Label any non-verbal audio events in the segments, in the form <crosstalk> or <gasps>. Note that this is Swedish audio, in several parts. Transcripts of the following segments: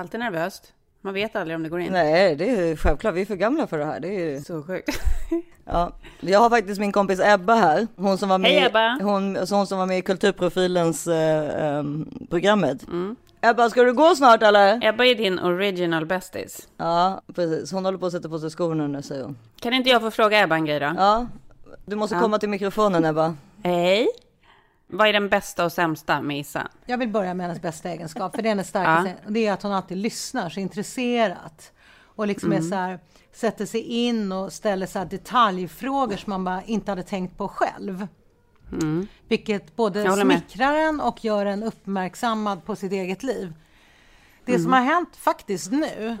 Alltid nervöst. Man vet aldrig om det går in. Nej, det är självklart. Vi är för gamla för det här. Det är ju... <laughs> Så sjukt. <laughs> Ja, jag har faktiskt min kompis Ebba här. Hon som var med, Hej, Ebba. Hon, hon som var med i Kulturprofilens eh, ehm, programmet. Ebba, ska du gå snart eller? Ebba är din original bästis. Ja, precis. Hon håller på att sätta på sig skorna nu säger hon. Kan inte jag få fråga Ebba en grej då? Ja, du måste Ja. komma till mikrofonen Ebba. Hej. Vad är den bästa och sämsta med Issa? Jag vill börja med hennes bästa egenskap, för det är hennes starkaste. Och Det är att hon alltid lyssnar så intresserat. Och liksom är så här, sätter sig in och ställer så detaljfrågor som man bara inte hade tänkt på själv. Vilket både smickrar en och gör en uppmärksammad på sitt eget liv. Det som har hänt faktiskt nu,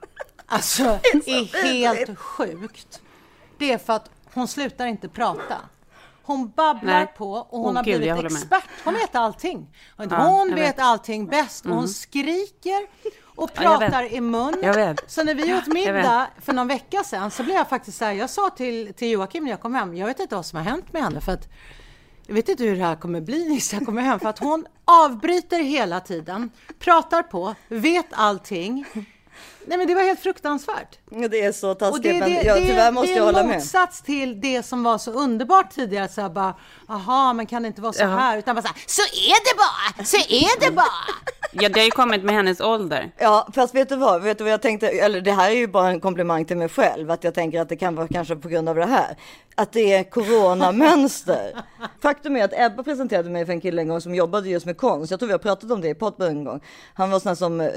<laughs> alltså är helt sjukt. Det är för att hon slutar inte prata. Hon babblar Nej. på och hon Åh, har gud, blivit expert. Hon vet allting. Ja, hon jag vet, vet. allting bäst och hon skriker och Ja, pratar i mun. Så när vi åt middag för någon vecka sedan så blev jag faktiskt så här, jag sa till, till Joakim när jag kom hem, jag vet inte vad som har hänt med henne för att jag vet inte hur det här kommer bli <laughs> när jag kommer hem för att hon avbryter hela tiden, pratar på, vet allting. Nej men det var helt fruktansvärt. Det är så taskigt, det, det, men jag, det, tyvärr måste det jag är hålla en med. motsats till det som var så underbart tidigare. Så här bara, aha, men kan det inte vara så Ja. här? Utan bara så här, så är det bara, så är det bara. Ja, det har ju kommit med hennes ålder. Ja, fast vet du vad? Vet du vad jag tänkte? Eller det här är ju bara en komplimang till mig själv, att jag tänker att det kan vara kanske på grund av det här. Att det är coronamönster. <laughs> Faktum är att Ebba presenterade mig för en kille en gång som jobbade just med konst. Jag tror vi har pratat om det i podden en gång. Han var sån här som eh,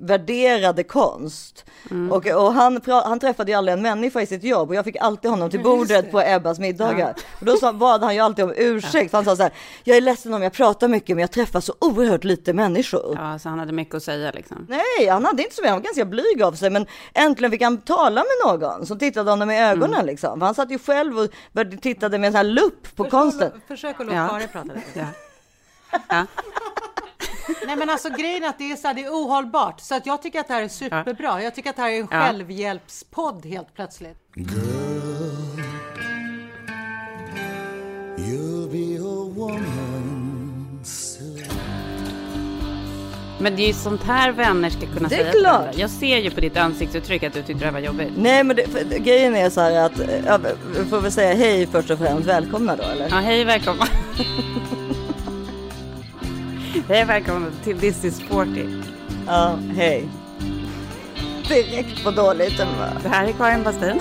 värderade konst. Och, och han, han träffade ju aldrig en människa i sitt jobb och jag fick alltid honom till bordet på Ebbas middagar. Och då sa, bad han ju alltid om ursäkt. För han sa så här, jag är ledsen om jag pratar mycket men jag träffar så oerhört lite människor. Ja, så han hade mycket att säga liksom. Nej, han hade inte så mycket, han var ganska blyg av sig, men äntligen fick han tala med någon som tittade honom i ögonen liksom. För han satt ju själv och började- tittade med en sån här lupp på konsten. Försök att låta Ja. Karin prata lite. Ja. Ja. <laughs> Nej men alltså grejen är att det är, så här, det är ohållbart. Så att jag tycker att det här är superbra. Jag tycker att det här är en Ja. självhjälpspodd helt plötsligt. You'll Men det är ju sånt här vänner ska kunna Det är säga till klart. varandra. Jag ser ju på ditt ansiktsuttryck att du tyckte det här var jobbigt. Nej, men det, för, grejen är så här att, eh, ja, vi får väl säga hej först och främst, välkomna då eller? Ja, hej välkomna. hej välkomna till This is 40. Ja, hej. Direkt på dåligt humör. Det här är Karin Bastin.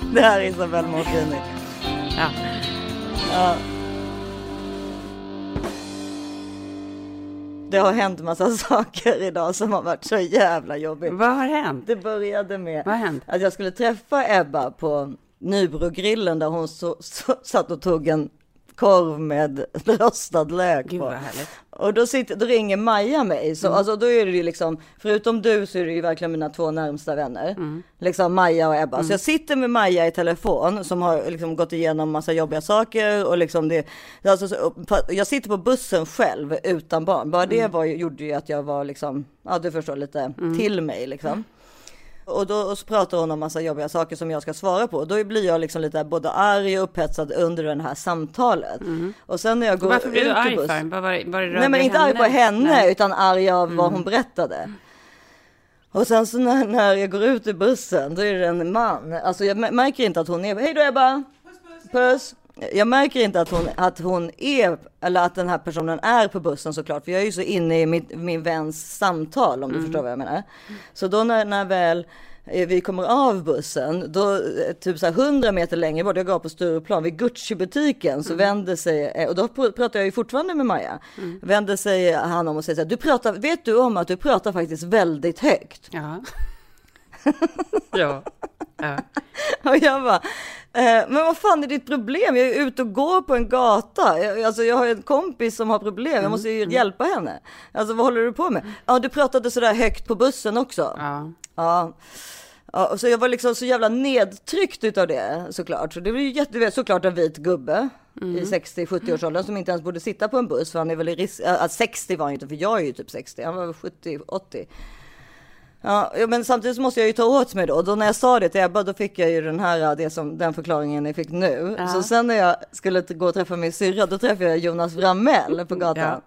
<laughs> Det här är Isabelle Moschini. Ja. Ja. Det har hänt massa <laughs> saker idag som har varit så jävla jobbigt. Vad har hänt? Det började med Vad hänt? att jag skulle träffa Ebba på Nybrogrillen där hon så, så, satt och tog en korv med <laughs> rostad lök Gud på. Och då, sitter, då ringer Maja mig, så alltså, då är det ju liksom, förutom du så är det ju verkligen mina två närmsta vänner. Liksom Maja och Ebba. Så jag sitter med Maja i telefon som har liksom gått igenom massa jobbiga saker och liksom det, alltså, så, jag sitter på bussen själv utan barn. Bara det var, ju- gjorde ju att jag var liksom, ja du förstår lite till mig liksom. Och då och så pratar hon om massa jobbiga saker som jag ska svara på. Då blir jag liksom lite både arg och upphetsad under det här samtalet. Och sen när jag går Varför ut du arg bussen- för? Var, var det Nej men inte arg på henne Nej. utan arg av vad hon berättade. Och sen så när, när jag går ut ur bussen då är det en man. Alltså jag mär- märker inte att hon är, hej då Ebba! Puss! Jag märker inte att hon, att hon är, eller att den här personen är på bussen såklart. För jag är ju så inne i mitt, min väns samtal om du förstår vad jag menar. Så då när, när väl eh, vi kommer av bussen, då eh, typ så här 100 meter längre bort, jag går på Stureplan, vid Gucci-butiken så vänder sig, eh, och då pr- pratar jag ju fortfarande med Maja, vänder sig han om och säger så här, du pratar, vet du om att du pratar faktiskt väldigt högt? Ja. <laughs> ja. ja. <laughs> Och jag bara, eh, men vad fan är ditt problem? Jag är ute och går på en gata. Jag, alltså jag har en kompis som har problem, jag måste ju hjälpa henne. Alltså vad håller du på med? Ja, du pratade sådär högt på bussen också. ja. Ja. Ja, så jag var liksom så jävla nedtryckt utav det såklart. Så det var ju jätte, såklart en vit gubbe i 60-70-årsåldern som inte ens borde sitta på en buss för han är väl i risk, äh, 60 var han ju inte för jag är ju typ 60, han var väl 70-80. Ja, ja, men samtidigt så måste jag ju ta åt mig då. Då när jag sa det till Ebba, då fick jag ju den här, det som, den förklaringen jag fick nu. Ja. Så sen när jag skulle gå och träffa min syrra, då träffade jag Jonas Vramell på gatan.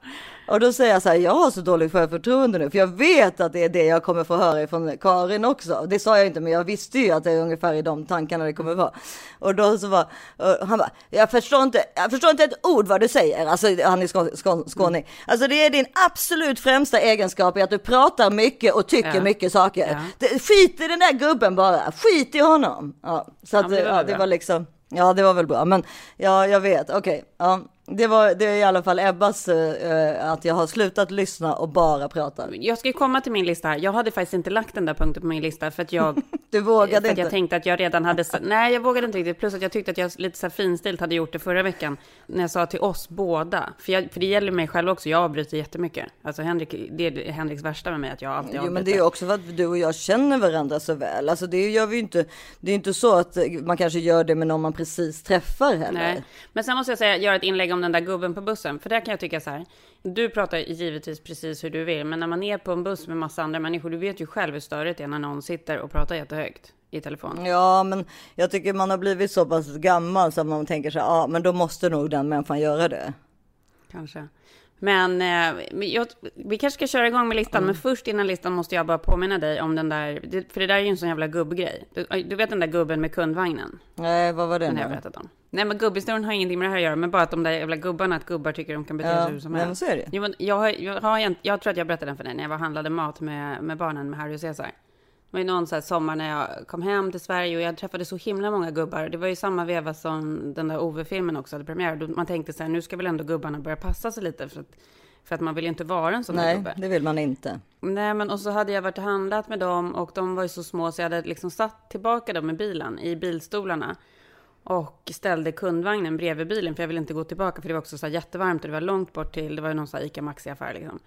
Och då säger jag så här, jag har så dåligt självförtroende nu, för jag vet att det är det jag kommer få höra från Karin också. Det sa jag inte, men jag visste ju att det är ungefär i de tankarna det kommer vara. Och då så var han bara, jag förstår inte, jag förstår inte ett ord vad du säger, alltså han är skå, skå, skåning. Alltså det är din absolut främsta egenskap är att du pratar mycket och tycker Ja. mycket saker. Ja. Det, skit i den där gubben bara, skit i honom. Ja, så att, men det ja, var det var liksom, ja det var väl bra, men ja, jag vet, okej. ja. Det var det är i alla fall Ebbas, eh, att jag har slutat lyssna och bara pratar. Jag ska ju komma till min lista här. Jag hade faktiskt inte lagt den där punkten på min lista för att jag... <laughs> Du vågade för att inte. jag tänkte att jag redan hade... <laughs> Nej, jag vågade inte riktigt. Plus att jag tyckte att jag lite så finstilt hade gjort det förra veckan. När jag sa till oss båda. För, jag, för det gäller mig själv också. Jag avbryter jättemycket. Alltså Henrik, det är Henriks värsta med mig att jag alltid Jo avbryter. men det är också för att du och jag känner varandra så väl. Alltså det gör vi inte. Det är inte så att man kanske gör det med någon man precis träffar heller. Nej, men sen måste jag säga, göra ett inlägg om den där gubben på bussen. För där kan jag tycka så här. Du pratar givetvis precis hur du vill, men när man är på en buss med massa andra människor, du vet ju själv hur störigt det är när någon sitter och pratar jättehögt i telefon. Ja, men jag tycker man har blivit så pass gammal så att man tänker så här, ja, men då måste nog den människan göra det. Kanske. Men eh, men jag, vi kanske ska köra igång med listan, Mm. men först innan listan måste jag bara påminna dig om den där, för det där är ju en sån jävla gubbgrej. Du, du vet den där gubben med kundvagnen? Nej, vad var det Den har jag berättat om. Nej men gubbhistorien har ingenting med det här att göra, men bara att de där jävla gubbarna, att gubbar tycker de kan bete sig Ja, hur som nej, men helst. så är det. Jo, men jag, har, jag, har, jag, jag tror att jag berättade den för dig när jag var handlade mat med, med barnen med Harry och Cesar. Det var ju någon så sommar när jag kom hem till Sverige och jag träffade så himla många gubbar. Det var ju samma veva som den där Ove-filmen också hade premiär. Man tänkte så här, nu ska väl ändå gubbarna börja passa sig lite för att, för att man vill ju inte vara en sån där Nej, gubbe. det vill man inte. Nej, men och så hade jag varit och handlat med dem och de var ju så små så jag hade liksom satt tillbaka dem i bilen, i bilstolarna. Och ställde kundvagnen bredvid bilen för jag ville inte gå tillbaka för det var också så jättevarmt och det var långt bort till, det var ju någon sån här ICA Maxi-affär liksom.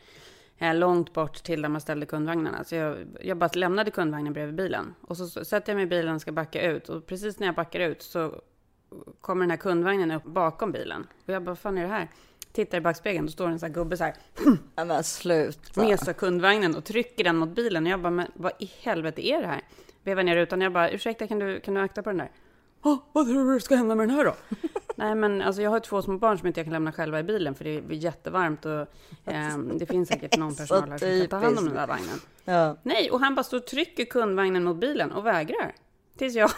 Eh, långt bort till där man ställde kundvagnarna. Så jag, jag bara lämnade kundvagnen bredvid bilen. Och så, sätter jag mig i bilen och ska backa ut. Och precis när jag backar ut så kommer den här kundvagnen upp bakom bilen. Och jag bara, vad fan är det här? Tittar i backspegeln, då står en sån här gubbe så här <laughs> Ja, men slut. va? mesar kundvagnen och trycker den mot bilen. Och jag bara, men vad i helvete är det här? Vevar ner rutan. Jag bara, ursäkta kan du, kan du akta på den där? Oh, vad tror du ska hända med den här då? <laughs> Nej men alltså jag har två små barn som inte jag kan lämna själva i bilen för det blir jättevarmt och ehm, det finns säkert någon <laughs> personal här som kan ta hand om den där vagnen. Ja. Nej, och han bara står och trycker kundvagnen mot bilen och vägrar. Tills jag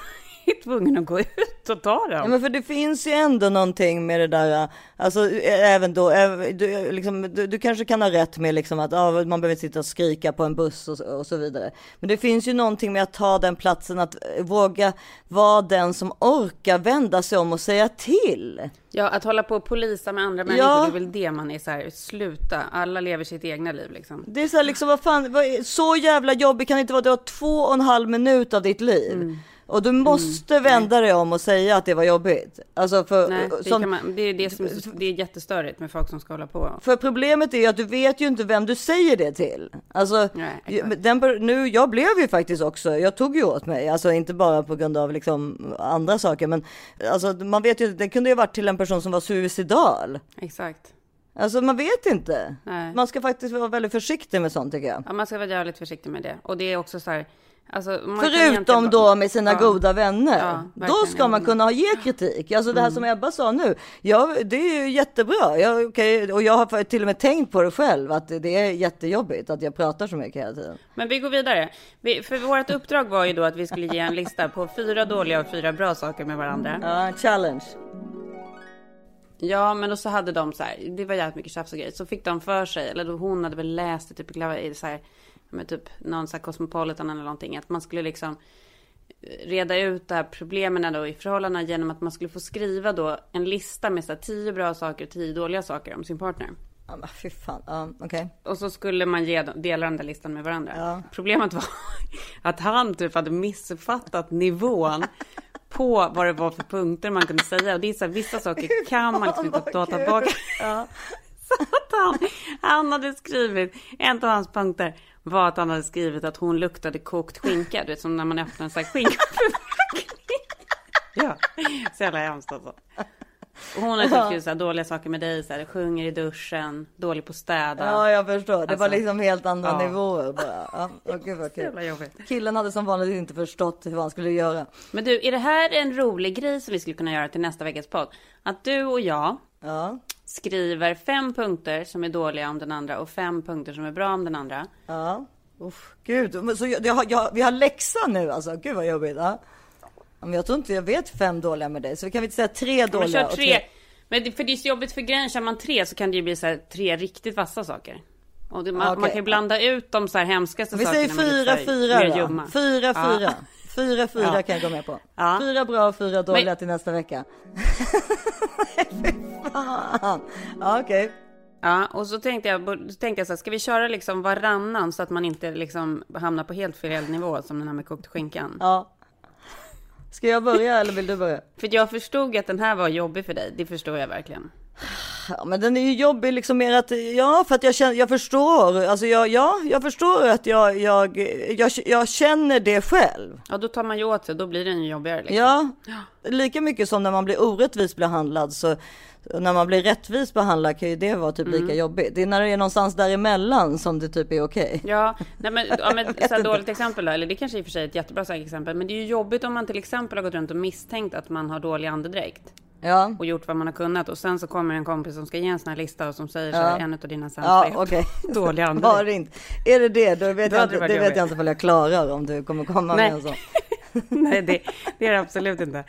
är tvungen att gå ut och ta Ja, den. men för det finns ju ändå någonting med det där, alltså även då, du, liksom, du, du kanske kan ha rätt med liksom att ja, man behöver sitta och skrika på en buss och, så- och så vidare. Men det finns ju någonting med att ta den platsen, att våga vara den som orkar vända sig om och säga till. Ja, att hålla på och polisa med andra människor, Ja. det är väl det man är så här, sluta, alla lever sitt egna liv liksom. Det är så här liksom, vad fan, så jävla jobbigt kan det inte vara, du har två och en halv minut av ditt liv. Mm. Och du måste vända dig om och säga att det var jobbigt. Alltså för, Nej, det, som- kan man, det är det som det är jättestörigt med folk som ska hålla på. För problemet är ju att du vet ju inte vem du säger det till. Alltså, Nej, den, nu, jag blev ju faktiskt också, jag tog ju åt mig, alltså inte bara på grund av liksom andra saker, men alltså man vet ju, det kunde ju varit till en person som var suicidal. Exakt. Alltså man vet inte. Nej. Man ska faktiskt vara väldigt försiktig med sånt tycker jag. Ja, man ska vara jävligt försiktig med det. Och det är också så här, alltså, Förutom bara- då med sina Ja. goda vänner. Ja, då ska man kunna ge kritik. Alltså det här som Ebba sa nu. Ja, det är ju jättebra. Jag, okej, och jag har till och med tänkt på det själv. Att det är jättejobbigt att jag pratar så mycket hela tiden. Men vi går vidare. Vi, för vårt uppdrag var ju då att vi skulle ge en lista på fyra dåliga och fyra bra saker med varandra. Ja, challenge. Ja, men och så hade de så här, det var jävligt mycket tjafs och grejer. Så fick de för sig, eller då hon hade väl läst det typ, så här, med typ någon så här Cosmopolitan eller någonting, att man skulle liksom reda ut det här problemen då i förhållandena genom att man skulle få skriva då en lista med så här tio bra saker och tio dåliga saker om sin partner. Ja, men fy fan. Ja, okej. Och så skulle man ge, dela den där listan med varandra. Ja. Problemet var <laughs> att han typ hade missuppfattat nivån <laughs> på vad det var för punkter man kunde säga. Och det är så här, vissa saker kan man liksom inte ta tillbaka. Ja. <laughs> Så att han, han hade skrivit, en av hans punkter var att han hade skrivit att hon luktade kokt skinka. Du vet som när man öppnar en sån här skinkförpackning. Ja, <laughs> så jävla hemskt alltså. Och hon har typ skrivit så här, dåliga saker med dig, så här, sjunger i duschen, dålig på att städa. ja, jag förstår. Det var Alltså, liksom helt andra ja. nivåer bara. Ja, åh, gud vad <laughs> kul. Killen hade som vanligt inte förstått hur han skulle göra. Men du, är det här en rolig grej som vi skulle kunna göra till nästa veckas podd? Att du och jag Ja, skriver fem punkter som är dåliga om den andra och fem punkter som är bra om den andra. Ja. Uff, gud, men så jag, jag, jag, vi har läxa nu alltså. Gud vad jobbigt. Ja. Ja, Men jag tror inte jag vet fem dåliga med dig, så vi kan vi inte säga tre Men dåliga kör och tre. Men det, för det är så jobbigt för grejen, kör man tre så kan det ju bli så här, tre riktigt vassa saker. Och det, man, Okej. man kan ju blanda ut de så här hemskaste Vi sakerna. säger med lite fyra, fyra då. ljumma. Fyra, Ja. Fyra. Fyra, Ja. kan jag gå med på. Ja. Fyra bra och fyra dåliga Men- till nästa vecka. <laughs> Fy fan. Ja, okej. Ja, och så tänkte jag, så tänkte jag så här, ska vi köra liksom varannan så att man inte liksom hamnar på helt fel nivå som den här med kokt skinkan? Ja. Ska jag börja eller vill du börja? För jag förstod att den här var jobbig för dig, det förstår jag verkligen. Ja, men den är ju jobbig liksom mer att, ja, för att jag känner, jag förstår, alltså jag, ja, jag förstår att jag, jag, jag, jag känner det själv. Ja, då tar man ju åt sig, då blir den ju jobbigare. Liksom. Ja, lika mycket som när man blir orättvist behandlad så när man blir rättvist behandlad kan ju det vara typ Mm. lika jobbigt. Det är när det är någonstans däremellan som det typ är okej. Ja, nej men, ja, men <laughs> så här dåligt exempel då, eller det kanske i och för sig är ett jättebra exempel, men det är ju jobbigt om man till exempel har gått runt och misstänkt att man har dålig andedräkt Ja, och gjort vad man har kunnat och sen så kommer en kompis som ska ge en sån här lista och som säger så Ja. här, en av dina sämsta ja är okej. <laughs> dålig Var andedräkt. inte. Är det det, då vet Då jag det inte, det vet jag inte om jag klarar om du kommer komma Nej. med en sån. <laughs> Nej, det, det är det absolut inte.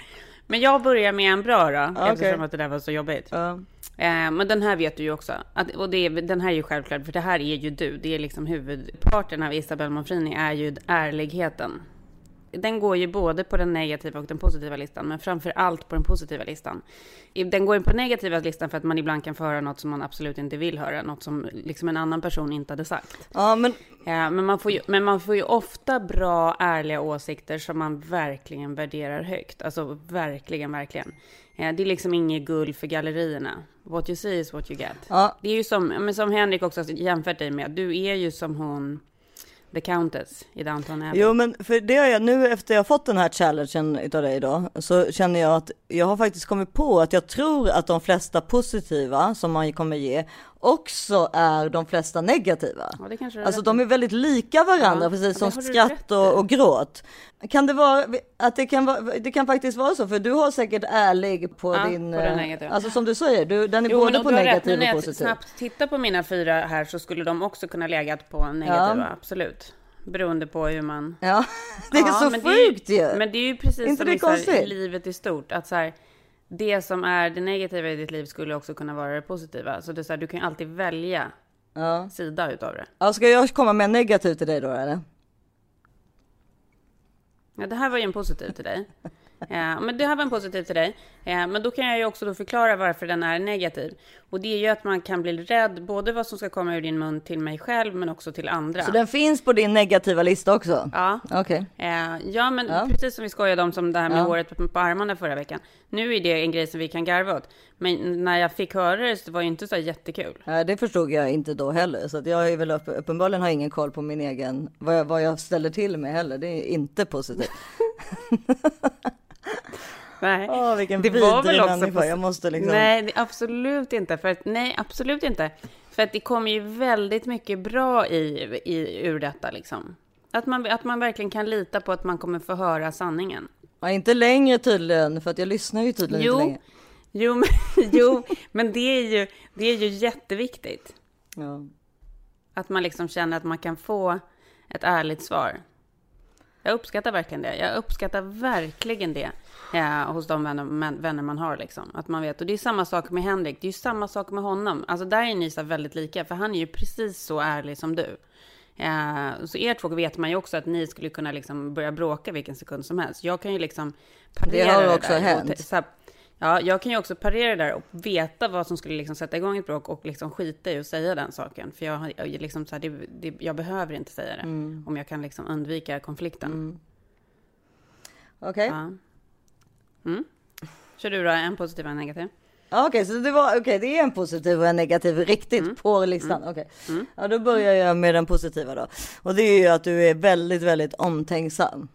Men jag börjar med en bra då, okej. eftersom att det där var så jobbigt. Eh, men den här vet du ju också. Att, och det, den här är ju självklart, för det här är ju du. Det är liksom huvudparten av Isabel Monfrini är ju ärligheten. Den går ju både på den negativa och den positiva listan, men framför allt på den positiva listan. Den går ju på negativa listan för att man ibland kan få höra något som man absolut inte vill höra, något som liksom en annan person inte hade sagt. ja, men Ja, men, man får ju, men man får ju ofta bra, ärliga åsikter som man verkligen värderar högt. Alltså verkligen, verkligen. Ja, det är liksom inget guld för gallerierna. What you see is what you get. Ja. Det är ju som, men som Henrik också jämfört dig med. Du är ju som hon, The Countess i Downton Abbey. Jo, men för det har jag nu efter jag fått den här challengen utav dig idag så känner jag att jag har faktiskt kommit på att jag tror att de flesta positiva som man kommer ge också är de flesta negativa. Ja, Alltså de är väldigt lika varandra, Ja, precis som skratt och, och gråt. Kan det vara att det kan, vara, det kan faktiskt vara så, för du har säkert ärlig på Ja, din, på den eh, alltså som du säger, du, den är Jo, både och på du har rätt. Nu negativ när och jag positiv. snabbt tittar på mina fyra här så skulle de också kunna legat på negativa, absolut. Beroende på hur man... Ja, <laughs> det är så sjukt ju. Men det är ju precis Inte som det i, här, i livet i stort. Att så här, det som är det negativa i ditt liv skulle också kunna vara det positiva. Så det är så här, du kan ju alltid välja Ja. sida utav det. Ja, ska jag komma med en negativ till dig då eller? Ja, det här var ju en positiv till dig. <laughs> Ja, men det här var en positiv till dig. Ja, men då kan jag ju också då förklara varför den är negativ. Och det är ju att man kan bli rädd, både vad som ska komma ur din mun till mig själv, men också till andra. Så den finns på din negativa lista också? Ja. Okej. Eh, ja, men Ja. precis som vi skojade om som det här med Ja. håret på, armarna förra veckan. Nu är det en grej som vi kan garva åt. Men när jag fick höra det så var det inte så jättekul. Nej, det förstod jag inte då heller, så jag är väl upp, uppenbarligen har ingen koll på min egen, vad jag, vad jag ställer till med heller. Det är inte positivt. <laughs> <laughs> Nej. Åh, vilken det var väl också på- Jag måste liksom... Nej, absolut inte. För att, nej, absolut inte. För att det kommer ju väldigt mycket bra i, i, ur detta liksom. Att man, att man verkligen kan lita på att man kommer få höra sanningen. Ja, inte längre tydligen, för att jag lyssnar ju tydligen Jo, inte längre. jo, men, <laughs> jo, men det är ju, det är ju jätteviktigt. Ja. Att man liksom känner att man kan få ett ärligt svar. Jag uppskattar verkligen det. Jag uppskattar verkligen det ja, <laughs> hos de vänner, vänner man har. Liksom. Att man vet. Och det är samma sak med Henrik. Det är ju samma sak med honom. Alltså där är ni så väldigt lika. För han är ju precis så ärlig som du. Ja, så er två vet man ju också att ni skulle kunna liksom börja bråka vilken sekund som helst. Jag kan ju liksom parera Det har det också hänt. Och te- så här, Ja, jag kan ju också parera det där och veta vad som skulle liksom sätta igång ett bråk och liksom skita i att säga den saken. För jag, jag, liksom så här, det, det, jag behöver inte säga det Mm. om jag kan liksom undvika konflikten. Okej. Ja. Mm. Kör du då en positiv och en negativ? Ja, Okej, så det var okej, det är en positiv och en negativ riktigt Mm. på listan. Okej, ja, då börjar jag med den positiva då. Och det är ju att du är väldigt, väldigt omtänksam.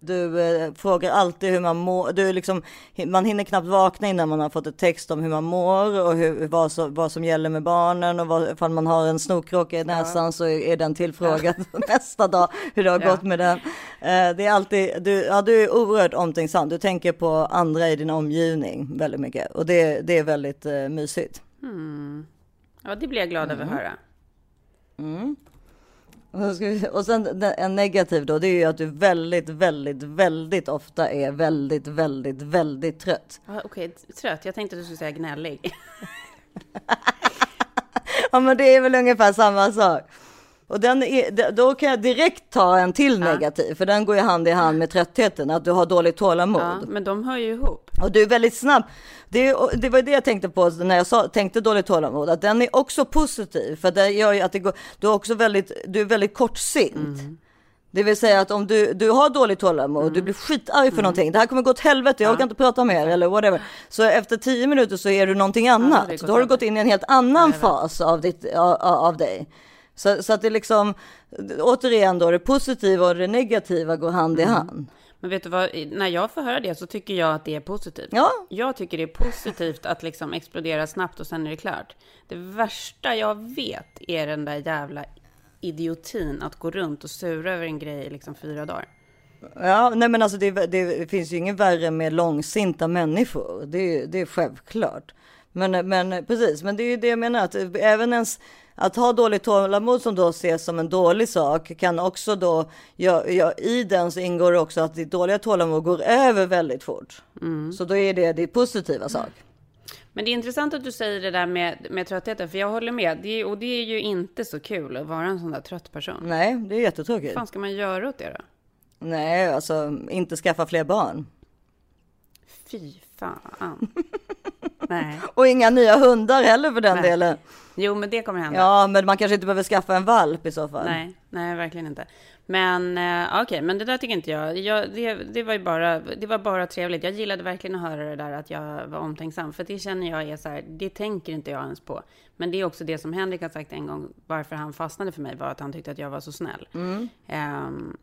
Du eh, frågar alltid hur man mår. Du liksom, man hinner knappt vakna innan man har fått ett text om hur man mår och hur, vad, så, vad som gäller med barnen och vad, ifall man har en snorkråka i näsan så är, är den tillfrågad <laughs> nästa dag hur det har Ja. gått med den. Eh, det är alltid, du, ja, du är oerhört omtänksam. Du tänker på andra i din omgivning väldigt mycket och det, det är väldigt eh, mysigt. Ja, det blir jag glad över att höra. Vi- Och sen en negativ då, det är ju att du väldigt, väldigt, väldigt ofta är väldigt, väldigt, väldigt trött. Ja, Okej, trött. Jag tänkte att du skulle säga gnällig. <laughs> Ja, men det är väl ungefär samma sak. Och den är, då kan jag direkt ta en till negativ, för den går ju hand i hand med tröttheten, att du har dåligt tålamod. Ja, men de hör ju ihop. Och du är väldigt snabb. Det, det var det jag tänkte på när jag sa, tänkte dåligt tålamod, att den är också positiv, för det gör ju att det går, du är också väldigt, du är väldigt kortsint. Det vill säga att om du, du har dåligt tålamod, du blir skitarg för någonting, det här kommer gå åt helvete, jag orkar inte prata mer eller whatever. Så efter tio minuter så är du någonting annat. går Då har du gått in i en helt annan fas av, ditt, av, av dig. Så, så att det liksom, återigen då, det positiva och det negativa går hand i hand. Men vet du vad, när jag får höra det så tycker jag att det är positivt. Ja. Jag tycker det är positivt att liksom explodera snabbt och sen är det klart. Det värsta jag vet är den där jävla idiotin att gå runt och sura över en grej i liksom fyra dagar. Ja, nej men alltså det, det finns ju ingen värre med långsinta människor. Det, är- det är självklart. Men, men precis, men det är ju det jag menar att även ens att ha dåligt tålamod som då ses som en dålig sak kan också då, ja, ja, i den så ingår det också att ditt dåliga tålamod går över väldigt fort. Så då är det din positiva sak. Men det är intressant att du säger det där med, med tröttheten, för jag håller med. Det och det är ju inte så kul att vara en sån där trött person. Nej, det är jättetråkigt. Vad fan ska man göra åt det då? Nej, alltså inte skaffa fler barn. Fy fan. <laughs> Nej. <laughs> Och inga nya hundar heller för den Nej. delen. Jo, men det kommer hända. Ja, men man kanske inte behöver skaffa en valp i så fall. Nej, nej, verkligen inte. Men eh, okej, men det där tycker inte jag. jag det, det, var ju bara, det var bara trevligt. Jag gillade verkligen att höra det där att jag var omtänksam. För det känner jag är så här, det tänker inte jag ens på. Men det är också det som Henrik har sagt en gång, varför han fastnade för mig, var att han tyckte att jag var så snäll. Ehm,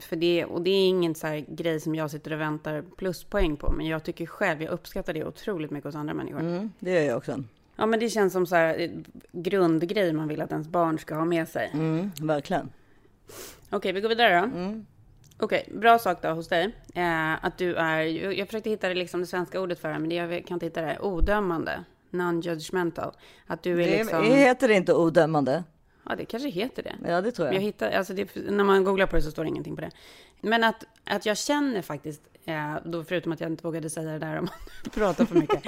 för det, och det är ingen så grej som jag sitter och väntar pluspoäng på. Men jag tycker själv, jag uppskattar det otroligt mycket hos andra människor. Mm, det gör jag också. Ja, men det känns som så här eh, grundgrej man vill att ens barn ska ha med sig. Mm, verkligen. Okej, vi går vidare då. Mm. Okej, bra sak då hos dig. Eh, att du är, jag försökte hitta det, liksom det svenska ordet för det, men jag kan inte hitta det. Odömande. Non-judgmental. Att du är Det liksom... heter det inte odömande. Ja, det kanske heter det. Ja, det tror jag. jag hittar, alltså det, när man googlar på det så står det ingenting på det. Men att, att jag känner faktiskt, eh, då förutom att jag inte vågade säga det där om att <laughs> prata för mycket.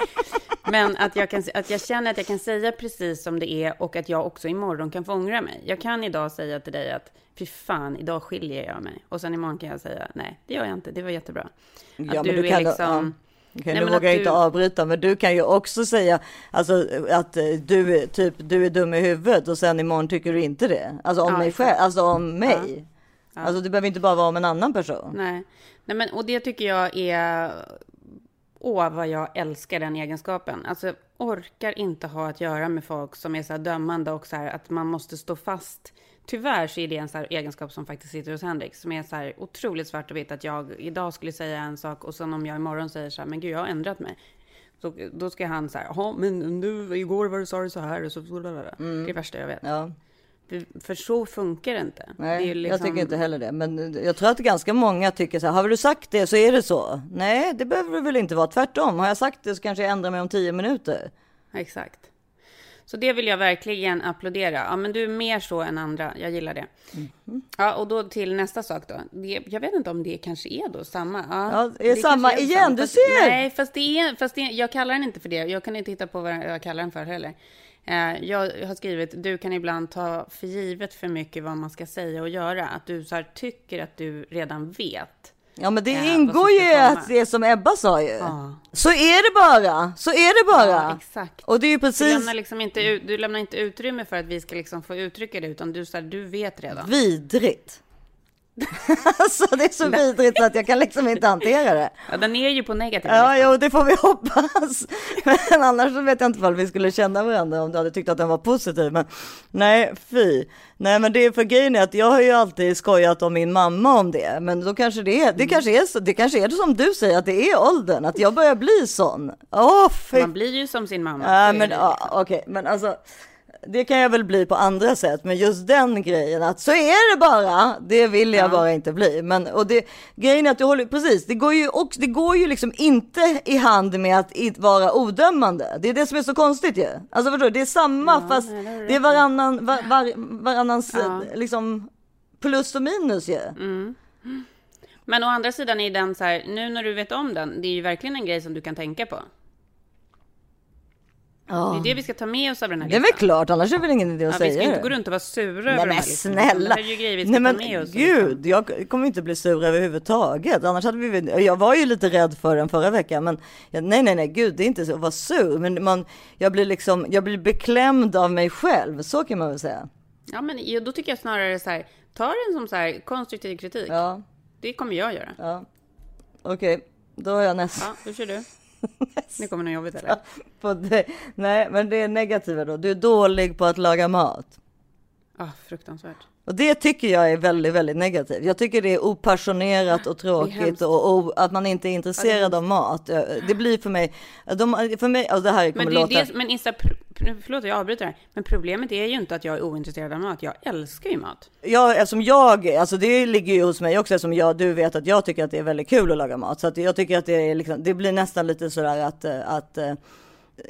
men att jag, kan, att jag känner att jag kan säga precis som det är och att jag också imorgon kan få ångra mig. Jag kan idag säga till dig att fy fan, idag skiljer jag mig. Och sen imorgon kan jag säga nej, det gör jag inte, det var jättebra. Ja, att men du, du är liksom... ja. Okej, Nej, nu vågar jag inte du- avbryta, men du kan ju också säga alltså, att eh, du, typ, du är dum i huvudet och sen imorgon tycker du inte det. Alltså om Ja, mig själv, alltså om mig. Ja. Alltså det behöver inte bara vara om en annan person. Nej. Nej, men och det tycker jag är... Åh, vad jag älskar den egenskapen. Alltså, orkar inte ha att göra med folk som är så här dömande och så här att man måste stå fast. Tyvärr så är det en så egenskap som faktiskt sitter hos Henrik, som är så här otroligt svart och vitt. Att jag idag skulle säga en sak och sen om jag imorgon säger så här, men gud, jag har ändrat mig. Så, då ska han så här, jaha, men nu, igår var det, sa du så här, och så, det är det värsta jag vet. Ja, För, så funkar det inte. nej, det liksom- jag tycker inte heller det. Men jag tror att ganska många tycker så här, har du sagt det så är det så. Nej, det behöver det väl inte vara. Tvärtom, har jag sagt det så kanske jag ändrar mig om tio minuter. Exakt. Så det vill jag verkligen applådera. Ja, men du är mer så än andra. Jag gillar det. Mhm. Ja, och då till nästa sak då. Det, jag vet inte om det kanske är då samma. Ja, Ja, det är samma kanske igen, du Fast- ser! Nej, fast, det är, fast det är, jag kallar den inte för det. Jag kan inte hitta på vad jag kallar den för heller. Eh, Jag har skrivit, du kan ibland ta för givet för mycket vad man ska säga och göra. Att du så här, tycker att du redan vet. Ja, men det Ja, ingår ju att det som Ebba sa ju. Ja. Så är det bara, så är det bara. Ja, exakt. Och det är ju Du precis lämnar, liksom inte ut, du lämnar inte utrymme för att vi ska liksom få uttrycka det, utan du, så här, du vet redan. vidrigt. <laughs> alltså det är så vidrigt att jag kan liksom inte hantera det. Ja, den är ju på negativ. Ja, jo, det får vi <laughs> hoppas. Men annars så vet jag inte ifall vi skulle känna varandra om du hade tyckt att den var positiv. Men nej, fy. Nej, men det är för grejen är att jag har ju alltid skojat om min mamma om det. Men då kanske det är, det kanske är så, det kanske är som du säger att det är åldern, att jag börjar bli sån. Åh, fy. Man blir ju som sin mamma. Ja, men det. ja, okej, men alltså. Det kan jag väl bli på andra sätt, men just den grejen att så är det bara. Det vill jag Ja. bara inte bli. Men och det grejen är att du håller precis. Det går ju också. Det går ju liksom inte i hand med att vara odömande. Det är det som är så konstigt ju. Alltså förstår du? Det är samma fast nej, det är varannan var, var, varannans Ja. Mm. liksom plus och minus ju. Men å andra sidan är den så här, nu när du vet om den, det är ju verkligen en grej som du kan tänka på. Ja. Det är det vi ska ta med oss av den här Det är väl listan. klart, annars är det väl ingen idé att Ja, säga vi ska inte det. gå runt och vara sura över Nej de men här listorna. snälla. Det här är ju grejer vi ska Nej men ta med oss. liksom. gud, jag kommer inte bli sur överhuvudtaget. Annars hade vi, jag var ju lite rädd för den förra veckan. Men nej, nej, nej, gud, det är inte så att vara sur. Men man, jag blir liksom, jag blir beklämd av mig själv. Så kan man väl säga. Ja, men då tycker jag snarare så här, ta den som så här konstruktiv kritik. Ja, Det kommer jag göra. ja. Okej, då är jag nästa Ja, då kör du. Nu kommer något jobbigt eller? <laughs> dig. Nej, men det är negativa då. Du är dålig på att laga mat. Ah, fruktansvärt. Och det tycker jag är väldigt, väldigt negativt. Jag tycker det är opassionerat och tråkigt och, och att man inte är intresserad av mat. Det blir för mig, de, för mig, alltså det här kommer Men, det låta... det, men Issa, förlåt jag avbryter här, men problemet är ju inte att jag är ointresserad av mat. Jag älskar ju mat. Ja, eftersom jag, alltså det ligger ju hos mig också eftersom jag, du vet att jag tycker att det är väldigt kul att laga mat. Så att jag tycker att det är liksom, det blir nästan lite sådär att, eh, att eh,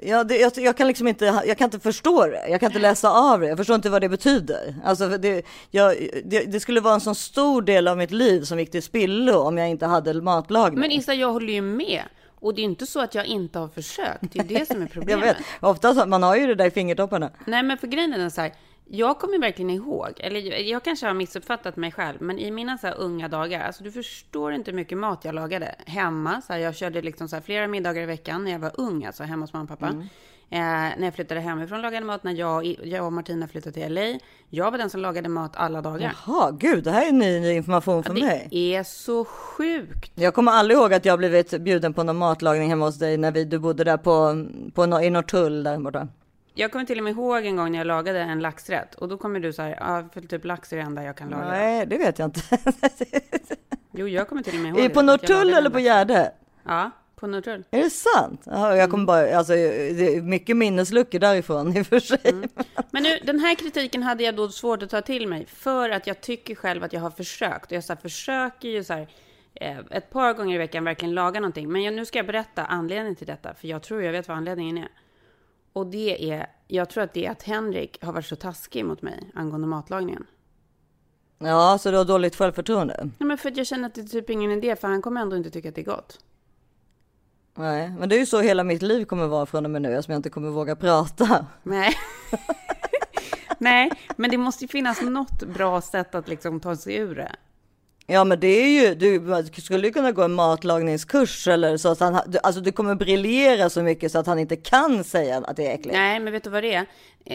Ja, det, jag, jag kan liksom inte, jag kan inte förstå det. Jag kan inte läsa av det. Jag förstår inte vad det betyder. Alltså det, jag, det, det skulle vara en sån stor del av mitt liv som gick till spillo om jag inte hade matlagning. Men Issa, jag håller ju med. Och det är inte så att jag inte har försökt. Det är det som är <laughs> jag problemet. vet, oftast man har ju det där i fingertopparna. Nej, men för grejen är så här. Jag kommer verkligen ihåg, eller jag kanske har missuppfattat mig själv, men i mina så unga dagar, alltså du förstår inte hur mycket mat jag lagade hemma. Så här, jag körde liksom så flera middagar i veckan när jag var ung, alltså hemma hos mamma och pappa. Eh, när jag flyttade hemifrån lagade mات, när jag, jag och Martina flyttade till LA. Jag var den som lagade mat alla dagar. Jaha, gud, det här är ny, information för det mig. är så sjukt. Jag kommer aldrig ihåg att jag blivit bjuden på någon matlagning hemma hos dig när vi, du bodde där på, på, i Norrtull där borta. Jag kommer till och med ihåg en gång när jag lagade en laxrätt och då kommer du så här, ja, för typ lax är det enda jag kan laga. Nej, det vet jag inte. Jo, jag kommer till och med ihåg Är det på Norrtull eller på. Gärde? Ja, på Norrtull. Är det sant? Ja, jag kommer bara, alltså, det är mycket minnesluckor därifrån i och för sig. Men nu, den här kritiken hade jag då svårt att ta till mig för att jag tycker själv att jag har försökt. Och jag så här, försöker ju så här, eh, ett par gånger i veckan verkligen laga någonting. Men jag, nu ska jag berätta anledningen till detta, för jag tror jag vet vad anledningen är. Och det är, jag tror att det är att Henrik har varit så taskig mot mig angående matlagningen. Ja, så du har dåligt självförtroende? Nej, men för att jag känner att det är typ ingen idé, för han kommer ändå inte tycka att det är gott. Nej, men det är ju så hela mitt liv kommer vara från och med nu, eftersom jag inte kommer våga prata. Nej. <laughs> Nej, men det måste ju finnas något bra sätt att liksom ta sig ur det. Ja, men det är ju, du skulle ju kunna gå en matlagningskurs eller så att han, alltså du kommer briljera så mycket så att han inte kan säga att det är äckligt. Nej, men vet du vad det är?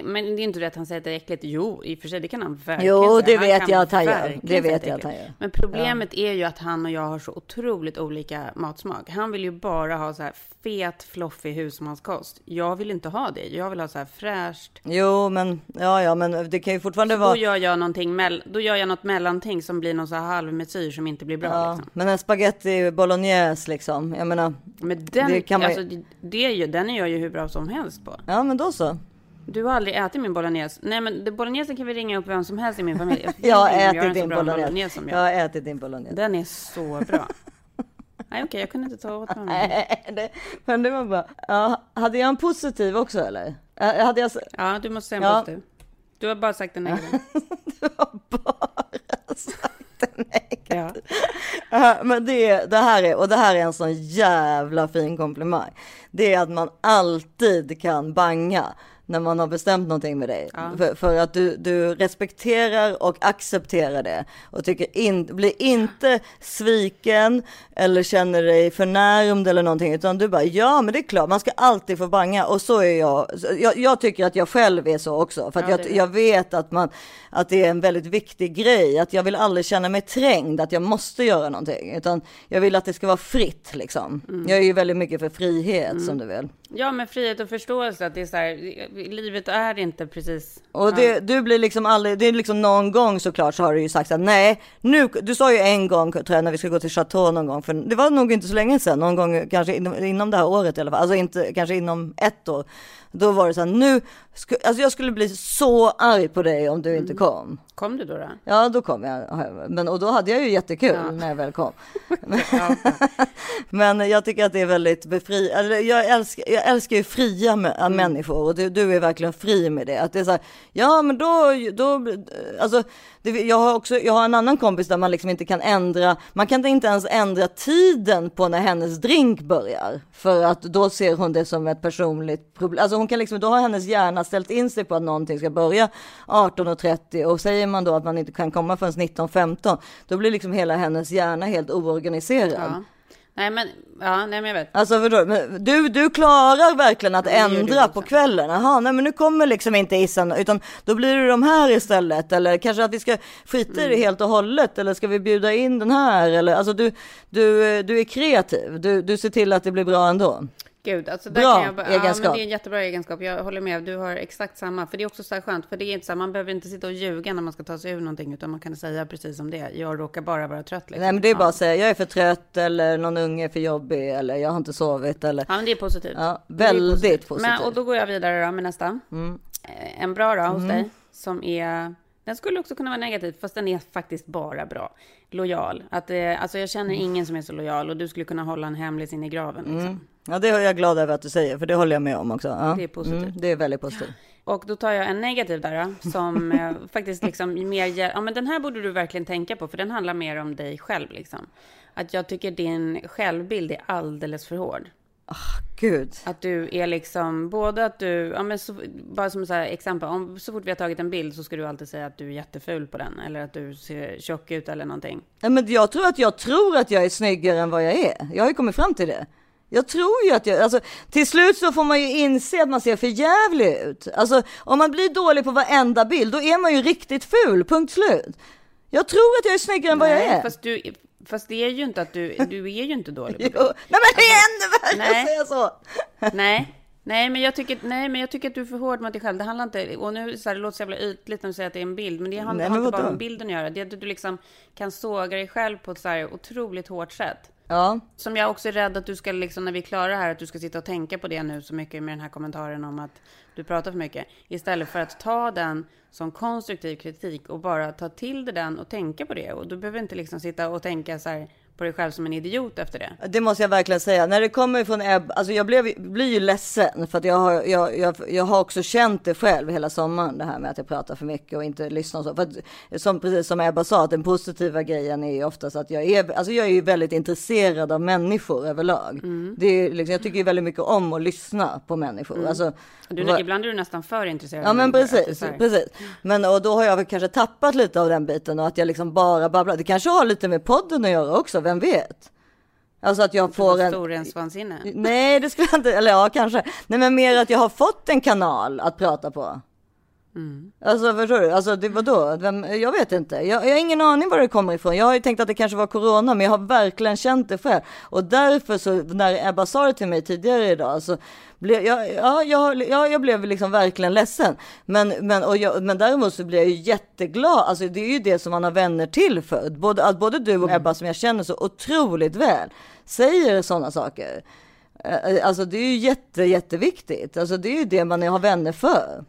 Men det är inte det att han säger att det är äckligt. Jo, i och för sig, det kan han verkligen Jo, säga. det vet kan jag att han gör. Det säga vet jag att han gör. Men problemet är ju att han och jag har så otroligt olika matsmak. Han vill ju bara ha så här fet, floffig husmanskost. Jag vill inte ha det. Jag vill ha så här fräscht. Jo, men ja, ja, men det kan ju fortfarande Då vara. gör jag någonting, då gör jag något mellanting som blir någon så här halvmesyr som inte blir bra. Ja, Liksom. men en spaghetti bolognese liksom. Jag menar, Men den, Det kan man alltså, det, är ju, den är jag ju hur bra som helst på. ja, men då så. Du har aldrig ätit min bolagnese. Nej, men bolognesen kan vi ringa upp vem som helst i min familj. Jag <laughs> har ätit din bolognese. som Jag jag. har ätit din bolognese. Den är så bra. <laughs> Nej, okej, jag kunde inte ta åt mig. Nej, det, men det var bra. Ja, hade jag en positiv också eller? Hade jag, Ja, du måste säga Ja. en positiv. Du har bara sagt en negativ. <laughs> du har bara sagt en Ja. Ja, men det, det här är, och det här är en sån jävla fin komplimang. Det är att man alltid kan banga när man har bestämt någonting med dig. Ja. För, för att du, du respekterar och accepterar det och tycker in, blir inte sviken eller känner dig förnärmd eller någonting, utan du bara ja, men det är klart, man ska alltid få banga och så är jag. Jag, jag tycker att jag själv är så också, för att Ja, jag, jag vet att man att det är en väldigt viktig grej, att jag vill aldrig känna mig trängd, att jag måste göra någonting, utan jag vill att det ska vara fritt liksom. Mm. Jag är ju väldigt mycket för frihet som du vill. Ja, men frihet och förståelse, att det är så här, livet är inte precis... Och det, du blir liksom aldrig, det är liksom någon gång såklart så har du ju sagt att nej, nu, du sa ju en gång tror jag när vi ska gå till Chateau någon gång, för det var nog inte så länge sedan, någon gång kanske inom, inom det här året i alla fall, alltså inte kanske inom ett år. Då var det så här, nu, sku, alltså jag skulle bli så arg på dig om du inte kom. Kom du då? då? Ja, då kom jag, men och då hade jag ju jättekul Ja. när jag väl kom. <laughs> Ja, <laughs> Men jag tycker att det är väldigt befri, eller jag älskar, jag älskar ju fria Mm. människor och du, du är verkligen fri med det. Att det är så här, ja men då, då alltså, det, jag har också, jag har en annan kompis där man liksom inte kan ändra, man kan inte ens ändra tiden på när hennes drink börjar. För att då ser hon det som ett personligt problem. Alltså hon kan liksom, då har hennes hjärna ställt in sig på att någonting ska börja 18.30 och säger man då att man inte kan komma förrän 19.15, då blir liksom hela hennes hjärna helt oorganiserad. ja. Nej, men, ja, nej, men jag vet. Alltså vadå, men du, du klarar verkligen att ändra på kvällen? Jaha, nej men nu kommer liksom inte Issan, utan då blir det de här istället. Eller kanske att vi ska skita i Mm. det helt och hållet, eller ska vi bjuda in den här? Eller, alltså du, du, du är kreativ, du, du ser till att det blir bra ändå. Gud, alltså där Bra kan jag, bara- Ja, egenskap. men det är en jättebra egenskap. Jag håller med. Du har exakt samma. För det är också så här skönt. För det är inte så här, man behöver inte sitta och ljuga när man ska ta sig ur någonting. Utan man kan säga precis som det är. Jag råkar bara vara trött. Liksom. Nej men det är bara ja. att säga, jag är för trött, eller någon unge är för jobbig, eller jag har inte sovit, eller Ja, men det är positivt. Ja, väldigt positivt. Men, och då går jag vidare då med nästa. Mm. Eh, En bra då hos dig. Som är... Den skulle också kunna vara negativ, fast den är faktiskt bara bra. Lojal. Att, eh, alltså jag känner ingen som är så lojal och du skulle kunna hålla en hemlis in i graven. Liksom. Mm. Ja det är jag glad över att du säger, för det håller jag med om också. Ja. Det är positivt. Mm, det är väldigt positivt. Och då tar jag en negativ där då, som eh, <laughs> faktiskt liksom mer, ja men den här borde du verkligen tänka på, för den handlar mer om dig själv liksom. Att jag tycker din självbild är alldeles för hård. Gud. Att du är liksom, både att du, ja men så, bara som så exempel, om så fort vi har tagit en bild så ska du alltid säga att du är jätteful på den, eller att du ser tjock ut eller någonting. Nej, men jag tror att jag tror att jag är snyggare än vad jag är. Jag har ju kommit fram till det. Jag tror ju att jag, alltså till slut så får man ju inse att man ser för jävlig ut. Alltså om man blir dålig på varenda bild, då är man ju riktigt ful, punkt slut. Jag tror att jag är snyggare än vad jag är. Fast, du, fast det är ju inte att du, du är ju inte dålig på <laughs> Jo, det. nej men det är ännu värre Nej. att säga så. <laughs> Nej. Nej men, jag tycker, nej, men jag tycker att du är för hård mot dig själv. Det handlar inte, och nu så här, det låter så jävla ytligt när du säger att det är en bild, men det handlar Nej, har men inte bara med bilden att göra. Det är att du liksom kan såga dig själv på ett så här otroligt hårt sätt. Ja, Som jag också är rädd att du ska, liksom, när vi är klara här, att du ska sitta och tänka på det nu så mycket med den här kommentaren om att du pratar för mycket. Istället för att ta den som konstruktiv kritik och bara ta till dig den och tänka på det. Och du behöver inte liksom sitta och tänka så här på dig själv som en idiot efter det. det måste jag verkligen säga. När det kommer från Ebb, alltså jag blev, blir ju ledsen för att jag har, jag, jag, jag har också känt det själv hela sommaren, det här med att jag pratar för mycket och inte lyssnar och så. För att, som, precis som Ebba sa, att den positiva grejen är ju oftast att jag är, alltså jag är ju väldigt intresserad av människor överlag. Det är liksom, jag tycker ju väldigt mycket om att lyssna på människor. Alltså, Du, vad- ibland är du nästan för intresserad. Ja men precis, precis. Men och då har jag väl kanske tappat lite av den biten och att jag liksom bara babblar. Det kanske har lite med podden att göra också, vem vet? Alltså att jag får en... Storhetsvansinne. Nej, det skulle jag inte, eller ja kanske. Nej men mer att jag har fått en kanal att prata på. Alltså förstår du? Alltså det, vadå? Vem, jag vet inte. Jag, jag har ingen aning var det kommer ifrån. Jag har ju tänkt att det kanske var corona, men jag har verkligen känt det själv. Och därför så, när Ebba sa det till mig tidigare idag, så blev jag, ja, jag, ja, jag blev liksom verkligen ledsen. Men, men, och jag, men däremot så blir jag ju jätteglad. Alltså det är ju det som man har vänner till för. Både, att både du och Ebba som jag känner så otroligt väl, säger sådana saker. Eh, Alltså det är ju jätte, jätteviktigt. Alltså det är ju det man har vänner för.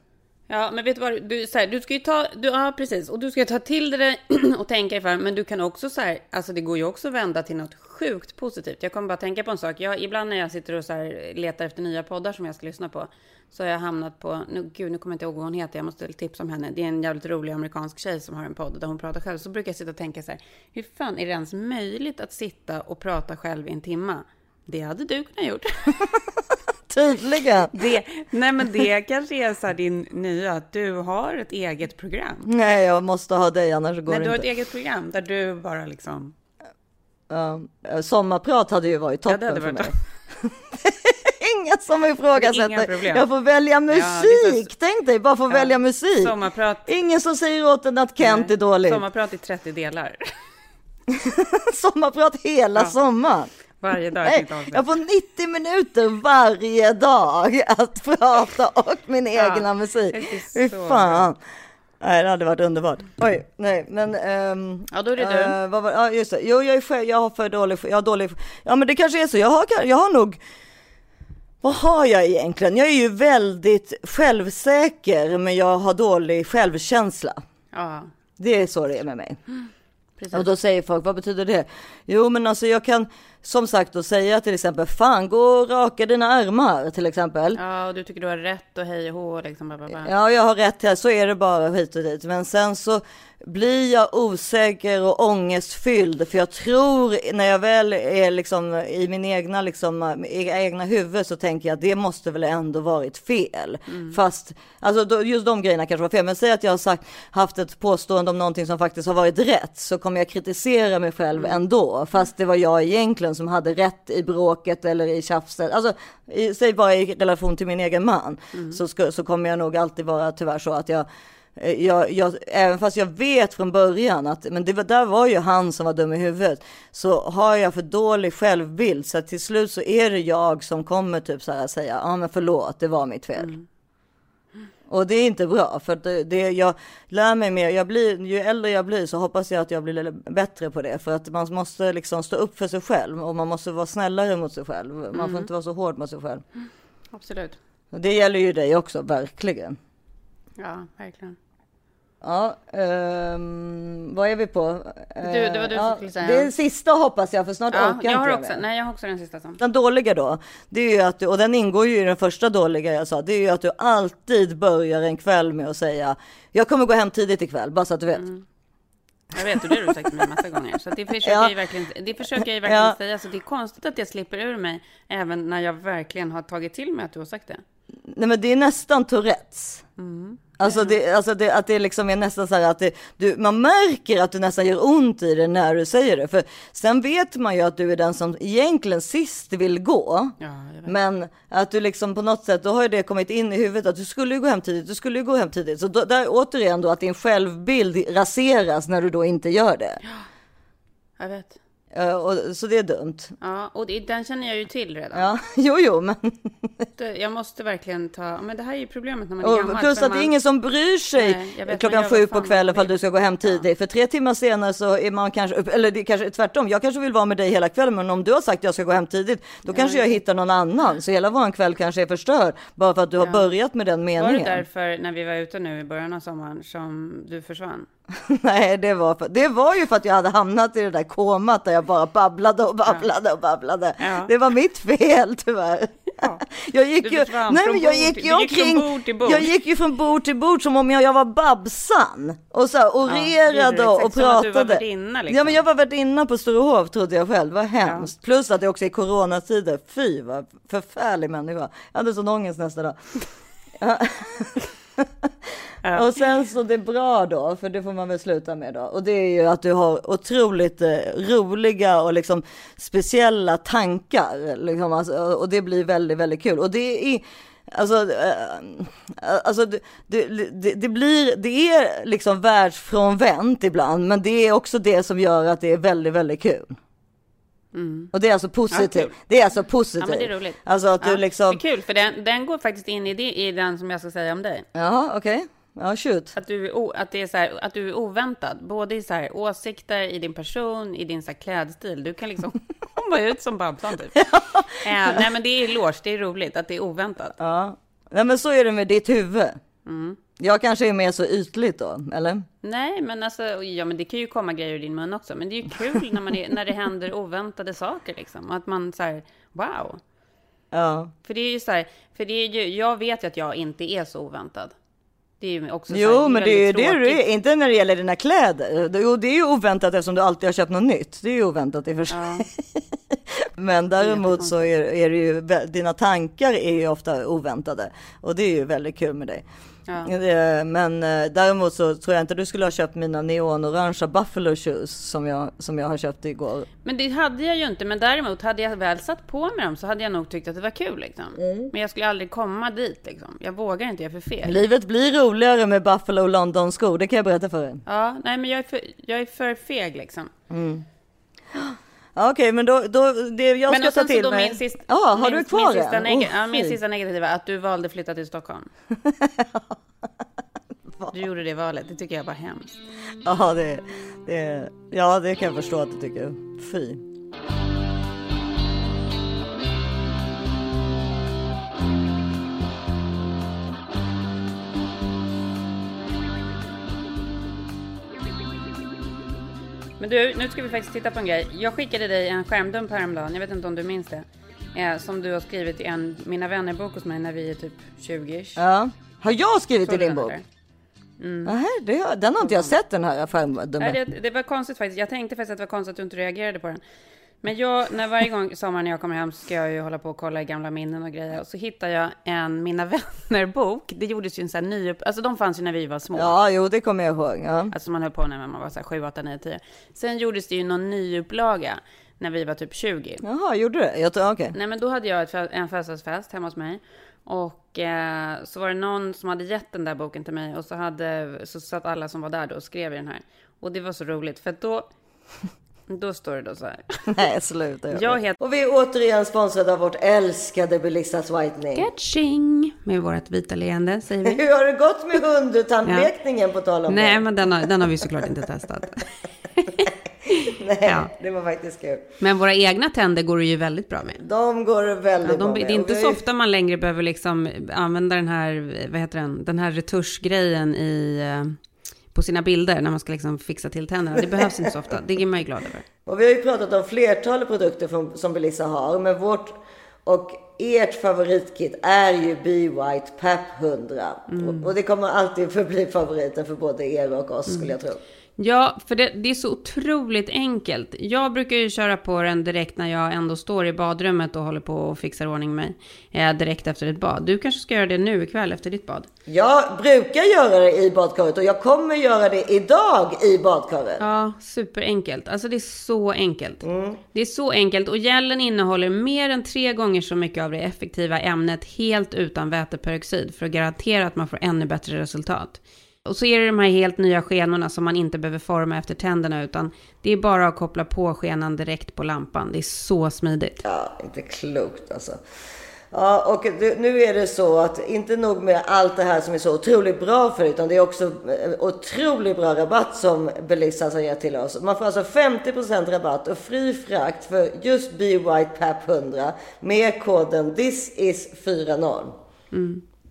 Ja, men vet du vad? Du, så här, du ska ju ta, du, ja precis, och du ska ta till det <clears throat> och tänka dig för, men du kan också så här, alltså det går ju också att vända till något sjukt positivt. Jag kommer bara tänka på en sak. Jag, ibland när jag sitter och så här, letar efter nya poddar som jag ska lyssna på, så har jag hamnat på, nu, gud nu kommer jag inte ihåg vad hon heter, jag måste tipsa om henne. Det är en jävligt rolig amerikansk tjej som har en podd där hon pratar själv. Så brukar jag sitta och tänka så här, hur fan är det ens möjligt att sitta och prata själv i en timma? Det hade du kunnat gjort. <laughs> <laughs> Tydligen. Det, nej men det kanske är så här din nya, att du har ett eget program. Nej, jag måste ha dig annars går Nej, det du har inte. ett eget program där du bara liksom... Ja, sommarprat hade ju varit Ja, toppen det hade för varit mig. <laughs> Inga som ifrågasätter. Jag får välja musik. så- Tänk dig, bara få välja musik. Sommarprat, Ingen som säger åt en att Kent är dålig. sommarprat i 30 delar. <laughs> Sommarprat hela Ja. sommaren. Varje dag Nej, jag får 90 minuter varje dag att prata och min Ja, egna musik. Fy fan. Nej, det hade varit underbart. Oj, nej, men... ehm, Ja, då är det du. eh, vad var, ja, just det. Jo, jag är själv, jag har för dålig, jag har dålig, ja men det kanske är så. Jag har, jag har nog, vad har jag egentligen? Jag är ju väldigt självsäker, men jag har dålig självkänsla. Ja, Det är så det är med mig. <gasps> precis. Och då säger folk, vad betyder det? Jo, men alltså jag kan som sagt då säga till exempel, fan gå och raka dina armar till exempel. Ja, och du tycker du har rätt och hej och hå liksom. Bla, bla, bla. Ja, jag har rätt här, så är det bara hit och dit. Men sen så blir jag osäker och ångestfylld, för jag tror när jag väl är liksom i min egna, liksom, i egna huvud så tänker jag att det måste väl ändå varit fel. Fast, alltså just de grejerna kanske var fel, men säg att jag har sagt, haft ett påstående om någonting som faktiskt har varit rätt, så kommer jag kritisera mig själv ändå, fast det var jag egentligen som hade rätt i bråket eller i tjafset. Alltså, i, säg bara i relation till min egen man, så, ska, så kommer jag nog alltid vara tyvärr så att jag Eh, jag, jag, även fast jag vet från början att men det var, där var ju han som var dum i huvudet, så har jag för dålig självbild så till slut så är det jag som kommer typ så här säga, ja ah, men förlåt, det var mitt fel. Och det är inte bra, för det, det, jag lär mig mer, jag blir, ju äldre jag blir så hoppas jag att jag blir bättre på det, för att man måste liksom stå upp för sig själv och man måste vara snällare mot sig själv. Man får inte vara så hård mot sig själv. Absolut. Och det gäller ju dig också, verkligen. Ja, verkligen. Ja, ehm, vad är vi på? Du, det var du som ja, skulle säga. Det är sista hoppas jag, för snart Ja, orkar jag har inte också, mer. nej, jag har också den sista som. Den dåliga då, det är ju att du, och den ingår ju i den första dåliga jag sa, det är ju att du alltid börjar en kväll med att säga, jag kommer gå hem tidigt ikväll, bara så att du vet. Jag vet, och det har du sagt till mig massa gånger. Så det försöker Ja. jag ju verkligen, det försöker jag ju verkligen Ja. säga. Så det är konstigt att det slipper ur mig, även när jag verkligen har tagit till mig att du har sagt det. Nej men det är nästan Tourettes. Alltså, det, alltså det, att det liksom är nästan så här att det, du, man märker att det nästan gör ont i det när du säger det. För sen vet man ju att du är den som egentligen sist vill gå. Ja. Men att du liksom på något sätt, då har ju det kommit in i huvudet att du skulle ju gå hem tidigt, du skulle ju gå hem tidigt. Så då, där återigen då att din självbild raseras när du då inte gör det. Jag vet. Eh, och, så det är dumt. Ja, och det, den känner jag ju till redan. Ja, <laughs> jo, jo, men <laughs> Jag måste verligen ta, men det här är ju problemet när man är gammal. och plus för att det är man- ingen som bryr sig Nej, klockan man sju på kvällen man ifall du ska gå hem tidigt. För tre timmar senare så är man kanske, eller det är kanske tvärtom, jag kanske vill vara med dig hela kvällen, men om du har sagt att jag ska gå hem tidigt, då kanske jag hittar någon annan. Så hela vår kväll kanske är förstörd, bara för att du har börjat med den Var meningen. det därför när vi var ute nu i början av sommaren som du försvann? <laughs> Nej, det var, för, det var ju för att jag hade hamnat i det där komat där jag bara babblade och babblade och babblade. Ja. Det var mitt fel tyvärr. Ja. <laughs> Jag gick ju, nej, men jag gick ju du gick från omkring, bord till bord. jag gick ju från bord till bord som om jag, jag var Babsan och så här, orerade är och, och som att du var pratade. värdinna, liksom. Ja, men jag var värdinna på Sturehof trodde jag själv, vad hemskt. Plus att det också är coronatider, fy vad förfärlig människa. Jag hade sån ångest nästa dag. <laughs> Och sen så det är bra då, för det får man väl sluta med då. Och det är ju att du har otroligt eh, roliga och liksom speciella tankar. Liksom, alltså, och det blir väldigt, väldigt kul. Och det är, alltså, eh, alltså det, det, det, blir, det är liksom världsfrånvänt ibland, men det är också det som gör att det är väldigt, väldigt kul. Och det är alltså positivt. Ja, det är alltså positivt. Ja, men det är roligt. Alltså att Ja, du liksom, Det är kul, för den, den går faktiskt in i, det, i den som jag ska säga om dig. ja okej, ja shoot. Att du, är att, det är så här, att du är oväntad, både i så här, åsikter, i din person, i din så här, klädstil. Du kan liksom <laughs> komma ut som Babsan typ. eh, nej men det är eloge, det är roligt att det är oväntat. Ja, nej men så är det med ditt huvud. Mm. Jag kanske är mer så ytligt då, eller? Nej, men alltså, ja men det kan ju komma grejer ur din mun också. Men det är ju kul när, man är, när det händer oväntade saker liksom. Att man så här, wow. Ja. För det är ju så här, för det är ju, jag vet ju att jag inte är så oväntad. Det är ju också så här, Jo, men det är ju det du är, inte när det gäller dina kläder. Jo, det är ju oväntat eftersom du alltid har köpt något nytt. Det är ju oväntat i och för sig. Ja. <laughs> Men däremot så är, är det ju, dina tankar är ju ofta oväntade. Och det är ju väldigt kul med dig. Ja. Eh, Men eh, däremot så tror jag inte du skulle ha köpt mina neonorangea Buffalo shoes som jag, som jag har köpt igår. Men det hade jag ju inte. Men däremot hade jag väl satt på mig dem så hade jag nog tyckt att det var kul. Liksom. Mm. Men jag skulle aldrig komma dit. Liksom. Jag vågar inte, jag är för feg. Livet blir roligare med Buffalo London skor, det kan jag berätta för dig. Ja, nej men jag är för, jag är för feg liksom. <gasps> Ja, Okej, men då, då det jag Men ska ta till mig. min sista, Ja, har min, du kvar min sista, neg- Åh, ja, min sista negativa, att du valde att flytta till Stockholm. <laughs> Du gjorde det valet, det tycker jag var hemskt. Ja, det, det, ja, det kan jag förstå att du tycker. Fy. Men du, nu ska vi faktiskt titta på en grej. Jag skickade dig en skärmdump häromdagen, jag vet inte om du minns det. Eh, som du har skrivit i en Mina vänner-bok hos mig när vi är typ 20 Ja. Har jag skrivit i Såg du din bok? eller? Nähä, det, den har inte jag sett den här Nej, skärmdummen. det, det var konstigt faktiskt. Jag tänkte faktiskt att det var konstigt att du inte reagerade på den. Men jag, när varje gång sommar när jag kommer hem så ska jag ju hålla på och kolla i gamla minnen och grejer. Och så hittar jag en Mina vänner-bok. Det gjordes ju en sån här ny, alltså de fanns ju när vi var små. Ja, jo, det kommer jag ihåg. Ja. Alltså man höll på när man var så här 7, 8, 9, 10. Sen gjordes det ju någon nyupplaga när vi var typ 20. Jaha, gjorde det? Jag tror, okej. Nej men då hade jag ett, en födelsedagsfest hemma hos mig. Och eh, så var det någon som hade gett den där boken till mig. Och så, hade, så satt alla som var där då och skrev i den här. Och det var så roligt för då, då står det då så här. <laughs> Nej, sluta. Jag heter Och vi är återigen sponsrade av vårt älskade Belissas Whitening. Getching med vårt vita leende säger vi. <laughs> Hur har det gått med hundtandlekningen på tal om Nej det? men den har, den har vi såklart inte testat. <laughs> Nej, ja. det var faktiskt kul. Men våra egna tänder går det ju väldigt bra med. De går väldigt Ja, bra de, det med. är Och inte så ju- ofta man längre behöver liksom använda den här, vad heter den, den här retuschgrejen i, eh, på sina bilder när man ska liksom fixa till tänderna. Det behövs inte så ofta. Det är man ju glad över. Och vi har ju pratat om flertalet produkter från, som Belissa har, men vårt och ert favoritkit är ju Be White PAP 100. Mm. Och, och det kommer alltid förbli favoriten för både er och oss skulle jag tro. Ja, för det, det är så otroligt enkelt. Jag brukar ju köra på den direkt när jag ändå står i badrummet och håller på och fixar ordning mig. Eh, direkt efter ett bad. Du kanske ska göra det nu ikväll efter ditt bad? Jag brukar göra det i badkaret och jag kommer göra det idag i badkaret. Ja, superenkelt. Alltså det är så enkelt. Det är så enkelt och gällen innehåller mer än tre gånger så mycket av det effektiva ämnet helt utan väteperoxid för att garantera att man får ännu bättre resultat. Och så är det de här helt nya skenorna som man inte behöver forma efter tänderna utan det är bara att koppla på skenan direkt på lampan. Det är så smidigt. Ja, inte klokt alltså. Ja, och nu är det så att inte nog med allt det här som är så otroligt bra för utan det är också eh, otroligt bra rabatt som Belissas har gett till oss. Man får alltså 50% rabatt och fri frakt för just Be White PAP 100 med koden THISIS40.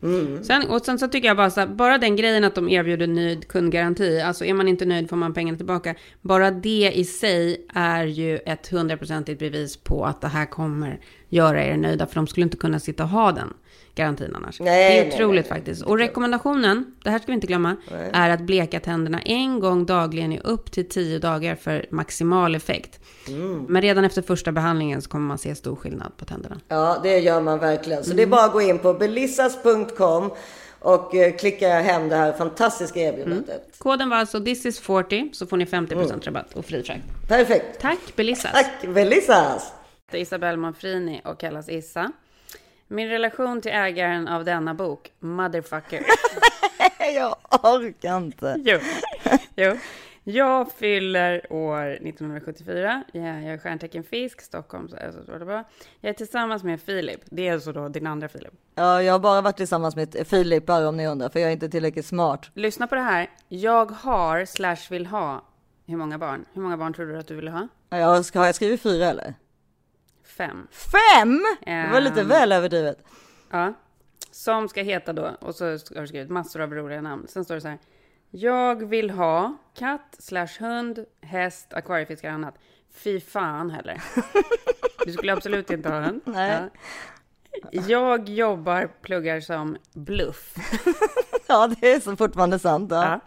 Mm. Sen, och sen så tycker jag bara så här, bara den grejen att de erbjuder nöjd kundgaranti, alltså är man inte nöjd får man pengarna tillbaka. Bara det i sig är ju ett hundraprocentigt bevis på att det här kommer göra er nöjda, för de skulle inte kunna sitta och ha den garantin annars. Nej, det är nej, otroligt nej. faktiskt. Och rekommendationen, det här ska vi inte glömma, är att bleka tänderna en gång dagligen i upp till 10 dagar för maximal effekt. Mm. Men redan efter första behandlingen så kommer man se stor skillnad på tänderna. Ja, det gör man verkligen. Så det är bara att gå in på belissas.com och eh, klicka hem det här fantastiska erbjudandet. Koden var alltså this is 40 så får ni 50% rabatt och fri frakt. Perfekt. Tack Belissas. Tack Belissas! Det är Isabelle Manfrini och kallas Issa. Min relation till ägaren av denna bok, motherfucker. <laughs> Jag orkar inte. jo. jo. Jag fyller år 1974. Jag är stjärntecken fisk, Stockholm. Bara. Jag är tillsammans med Filip. Det är alltså då din andra Filip. Ja, jag har bara varit tillsammans med Filip bara om ni undrar, för jag är inte tillräckligt smart. Lyssna på det här. Jag har slash vill ha. Hur många barn? Hur många barn tror du att du vill ha? Ja, Jag ska, har jag skrivit fyra eller? Fem. Fem? Det var lite Ehm. väl överdrivet. Ja. Som ska heta då, och så har du skrivit massor av roliga namn. Sen står det så här. Jag vill ha katt slash hund, häst, akvariefiskar och annat. Fy fan heller. Du skulle absolut inte ha hund. Nej. Ja. Jag jobbar, pluggar som bluff. <laughs> Ja, det är så fortfarande sant. Ja. Ja.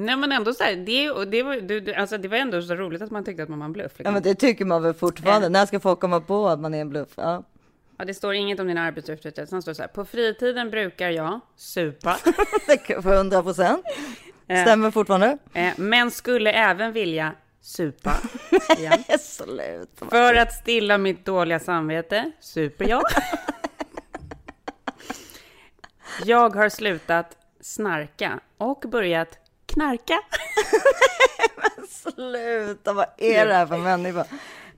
Nej men ändå så här, det, det, var, det, alltså, det var ändå så roligt att man tyckte att man var en bluff. Ja, Liksom. men det tycker man väl fortfarande. Ja. När ska folk komma på att man är en bluff? Ja. Ja, det står inget om din arbetsuppgifter. Sen står det så här, på fritiden brukar jag supa, <laughs> För 100 procent. Stämmer fortfarande. eh, men skulle även vilja supa <laughs> igen. Sluta. För att stilla mitt dåliga samvete super jag. <laughs> Jag har slutat snarka och börjat knarka. <laughs> Sluta, vad är det här för människa?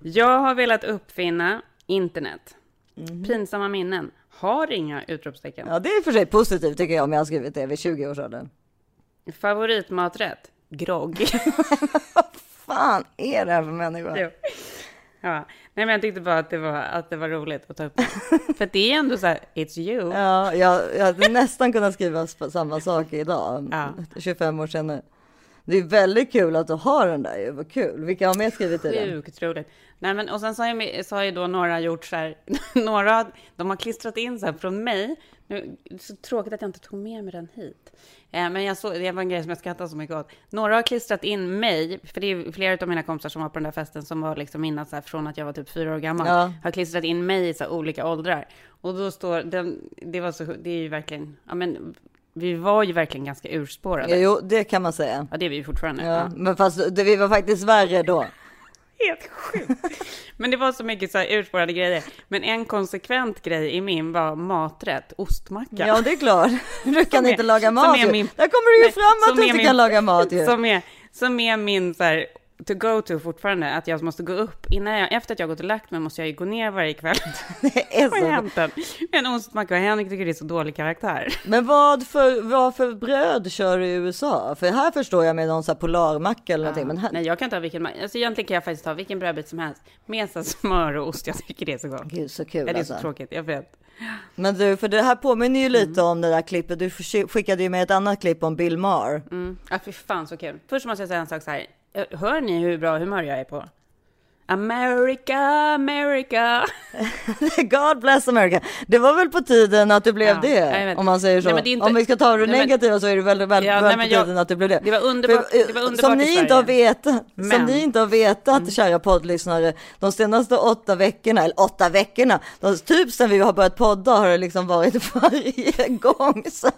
Jag har velat uppfinna internet. Pinsamma minnen. Har inga utropstecken. Ja, det är för sig positivt tycker jag om jag har skrivit det vid 20-årsåldern. Favoritmaträtt. Grogg. <laughs> Fan är det här för människa? Jo. Ja, nej men jag tyckte bara att det var, att det var roligt att ta upp. <laughs> För det är ändå så här, it's you. Ja, jag, jag hade nästan kunnat skriva samma sak idag, Ja. 25 år senare. Det är väldigt kul att du har den där ju, vad kul. Vilka har mer skrivit i den? Sjukt roligt. Nej, men, och sen så har, ju, så har ju då några gjort så här, <laughs> några, de har klistrat in så här från mig. Nu, det är så tråkigt att jag inte tog med mig den hit. Eh, men jag såg, det var en grej som jag skrattade så mycket åt. Några har klistrat in mig, för det är flera av mina kompisar som var på den där festen som var liksom innan så här, från att jag var typ fyra år gammal. Ja. Har klistrat in mig i så här, olika åldrar. Och då står, den, det var så, det är ju verkligen, ja men, vi var ju verkligen ganska urspårade. Jo, det kan man säga. Ja, det är vi ju fortfarande. Ja, Ja. men fast det, vi var faktiskt värre då. Helt sjukt. <laughs> Men det var så mycket så här urspårade grejer. Men en konsekvent grej i min var maträtt, ostmacka. Ja, det är klart. Du kan Som är- inte laga mat min- Där kommer det ju fram att som du är inte min- kan laga mat ju. Som är, som är min så här, to go to fortfarande, att jag måste gå upp. Innan jag, efter att jag gått och lagt mig måste jag ju gå ner varje kväll <laughs> Det är och så. hämta en, ostmacka. Och Henrik tycker det är så dålig karaktär. Men vad för, vad för bröd kör du i USA? För här förstår jag med någon så här polarmacka eller någonting. Men här, Nej, jag kan ta vilken, alltså egentligen kan jag faktiskt ta vilken brödbit som helst. Med här smör och ost, jag tycker det är så gott. Gud så kul Ja, det är så alltså. tråkigt, jag vet. Men du, för det här påminner ju lite Mm. om det där klippet. Du skick- skickade ju med ett annat klipp om Bill Maher. Mm. Ja, fy fan så kul. Först måste jag säga en sak så här. Eh, hör ni hur bra humör jag är på? America, America. <laughs> God bless America. Det var väl på tiden att du blev Ja, det, om man säger så. Nej, inte- Om vi ska ta det Nej, men- negativa så är det väldigt väl, Ja, väl nej, på jag- tiden att du blev det. det var underbart- För, eh, det var underbart som ni inte har vetat, som Men- Mm. ni inte har vetat, kära poddlyssnare, de senaste åtta veckorna, eller åtta veckorna, de, typ sen vi har börjat podda har det liksom varit <laughs> varje gång. Så,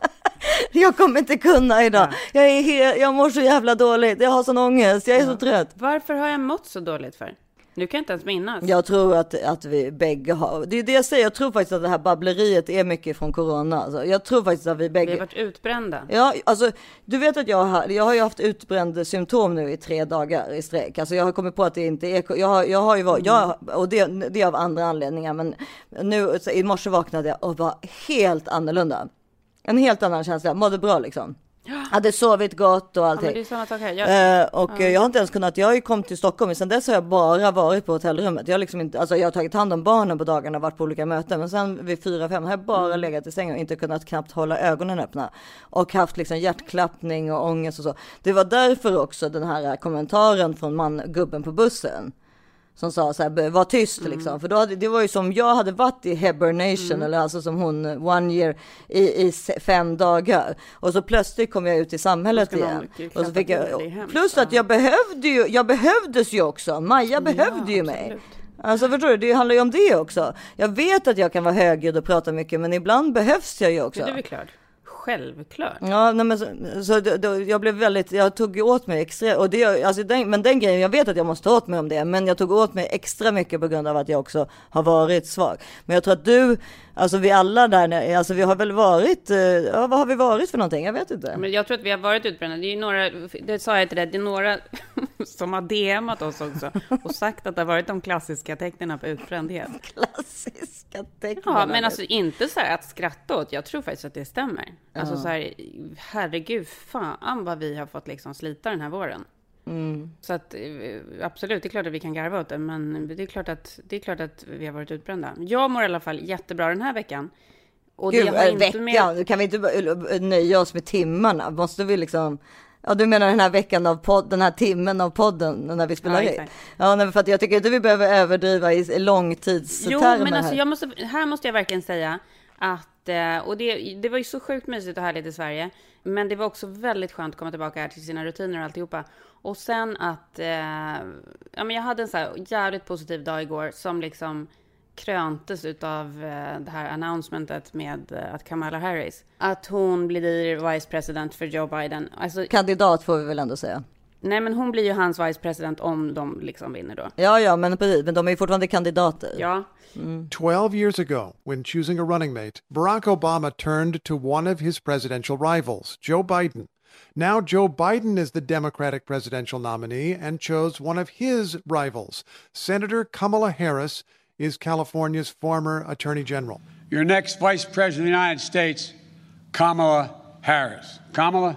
jag kommer inte kunna idag. Jag, är jag mår så jävla dåligt, jag har sån ångest, jag är så trött. Varför har jag mått så dåligt för? Nu kan jag inte ens minnas. Jag tror att, att vi bägge har, det är det jag säger, jag tror faktiskt att det här babbleriet är mycket från corona. Alltså. Jag tror faktiskt att vi Vi bägge... har varit utbrända. Ja, alltså du vet att jag har, jag har ju haft utbränd symptom nu i tre dagar i sträck. Alltså jag har kommit på att det inte är, jag har, jag har ju varit, jag, och det, det är av andra anledningar, men nu i morse vaknade jag och var helt annorlunda. En helt annan känsla, mådde bra liksom. Hade sovit gott och Ja, allting. här. Jag, Eh, och eh, jag har inte ens kunnat, jag har ju kommit till Stockholm, men sen dess har jag bara varit på hotellrummet. Jag har liksom inte, alltså jag har tagit hand om barnen på dagarna, varit på olika möten, men sen vid fyra, fem har jag bara Mm. legat i sängen och inte kunnat knappt hålla ögonen öppna. Och haft liksom hjärtklappning och ångest och så. Det var därför också den här kommentaren från man, gubben på bussen. Som sa så här, var tyst Mm. liksom. För då hade, det var ju som jag hade varit i hibernation, eller alltså som hon, one year, i, i fem dagar. Och så plötsligt kom jag ut i samhället igen. Och så fick jag, plus att jag behövde ju, jag behövdes ju också. Maja behövde ju mig. absolut. Alltså förstår du, det handlar ju om det också. Jag vet att jag kan vara högljudd och prata mycket, men ibland behövs jag ju också. det är väl klart. Självklart. Ja, nej, men så, så då, då, jag blev väldigt, jag tog åt mig extra, och det, alltså den, men den grejen, jag vet att jag måste ta åt mig om det, men jag tog åt mig extra mycket på grund av att jag också har varit svag. Men jag tror att du, alltså vi alla där, alltså vi har väl varit, eh, ja vad har vi varit för någonting? Jag vet inte. Men jag tror att vi har varit utbrända. Det är ju några, det sa jag till dig, det är några <laughs> som har DMat oss också och sagt att det har varit de klassiska tecknen på utbrändhet. <laughs> Klassiska tecken. Ja, men alltså inte så här att skratta åt. Jag tror faktiskt att det stämmer. Alltså så här, herregud, fan vad vi har fått liksom slita den här våren. Mm. Så att eh, absolut, det är klart att vi kan garva åt det, men det är klart att, det är klart att vi har varit utbrända. Jag mår i alla fall jättebra den här veckan. Och Gud, det har inte veckan, med... kan vi inte äh, nöja oss med timmarna? Måste vi liksom, ja du menar den här veckan av podd, den här timmen av podden när vi spelar Ja, in? Ja, nej, för att jag tycker inte vi behöver överdriva i Jo, långtidstermer men alltså här. måste, här måste jag verkligen säga att att, eh, och det, det var ju så sjukt mysigt och härligt i Sverige. Men det var också väldigt skönt att komma tillbaka här till sina rutiner och alltihopa. Och sen att, eh, ja men jag hade en så här jävligt positiv dag igår som liksom kröntes utav eh, det här announcementet med eh, att Kamala Harris, att hon blir vice president för Joe Biden. Alltså, Kandidat får vi väl ändå säga. Nej men hon blir ju hans vice president om de liksom vinner då. Ja, ja, men precis, men de är ju fortfarande kandidater. Ja, mm. 12 years ago, when choosing a running mate, Barack Obama turned to one of his presidential rivals, Joe Biden. Now, Joe Biden is the Democratic presidential nominee and chose one of his rivals. Senator Kamala Harris is California's former attorney general. Your next Vice President of the United States, Kamala Harris. Kamala,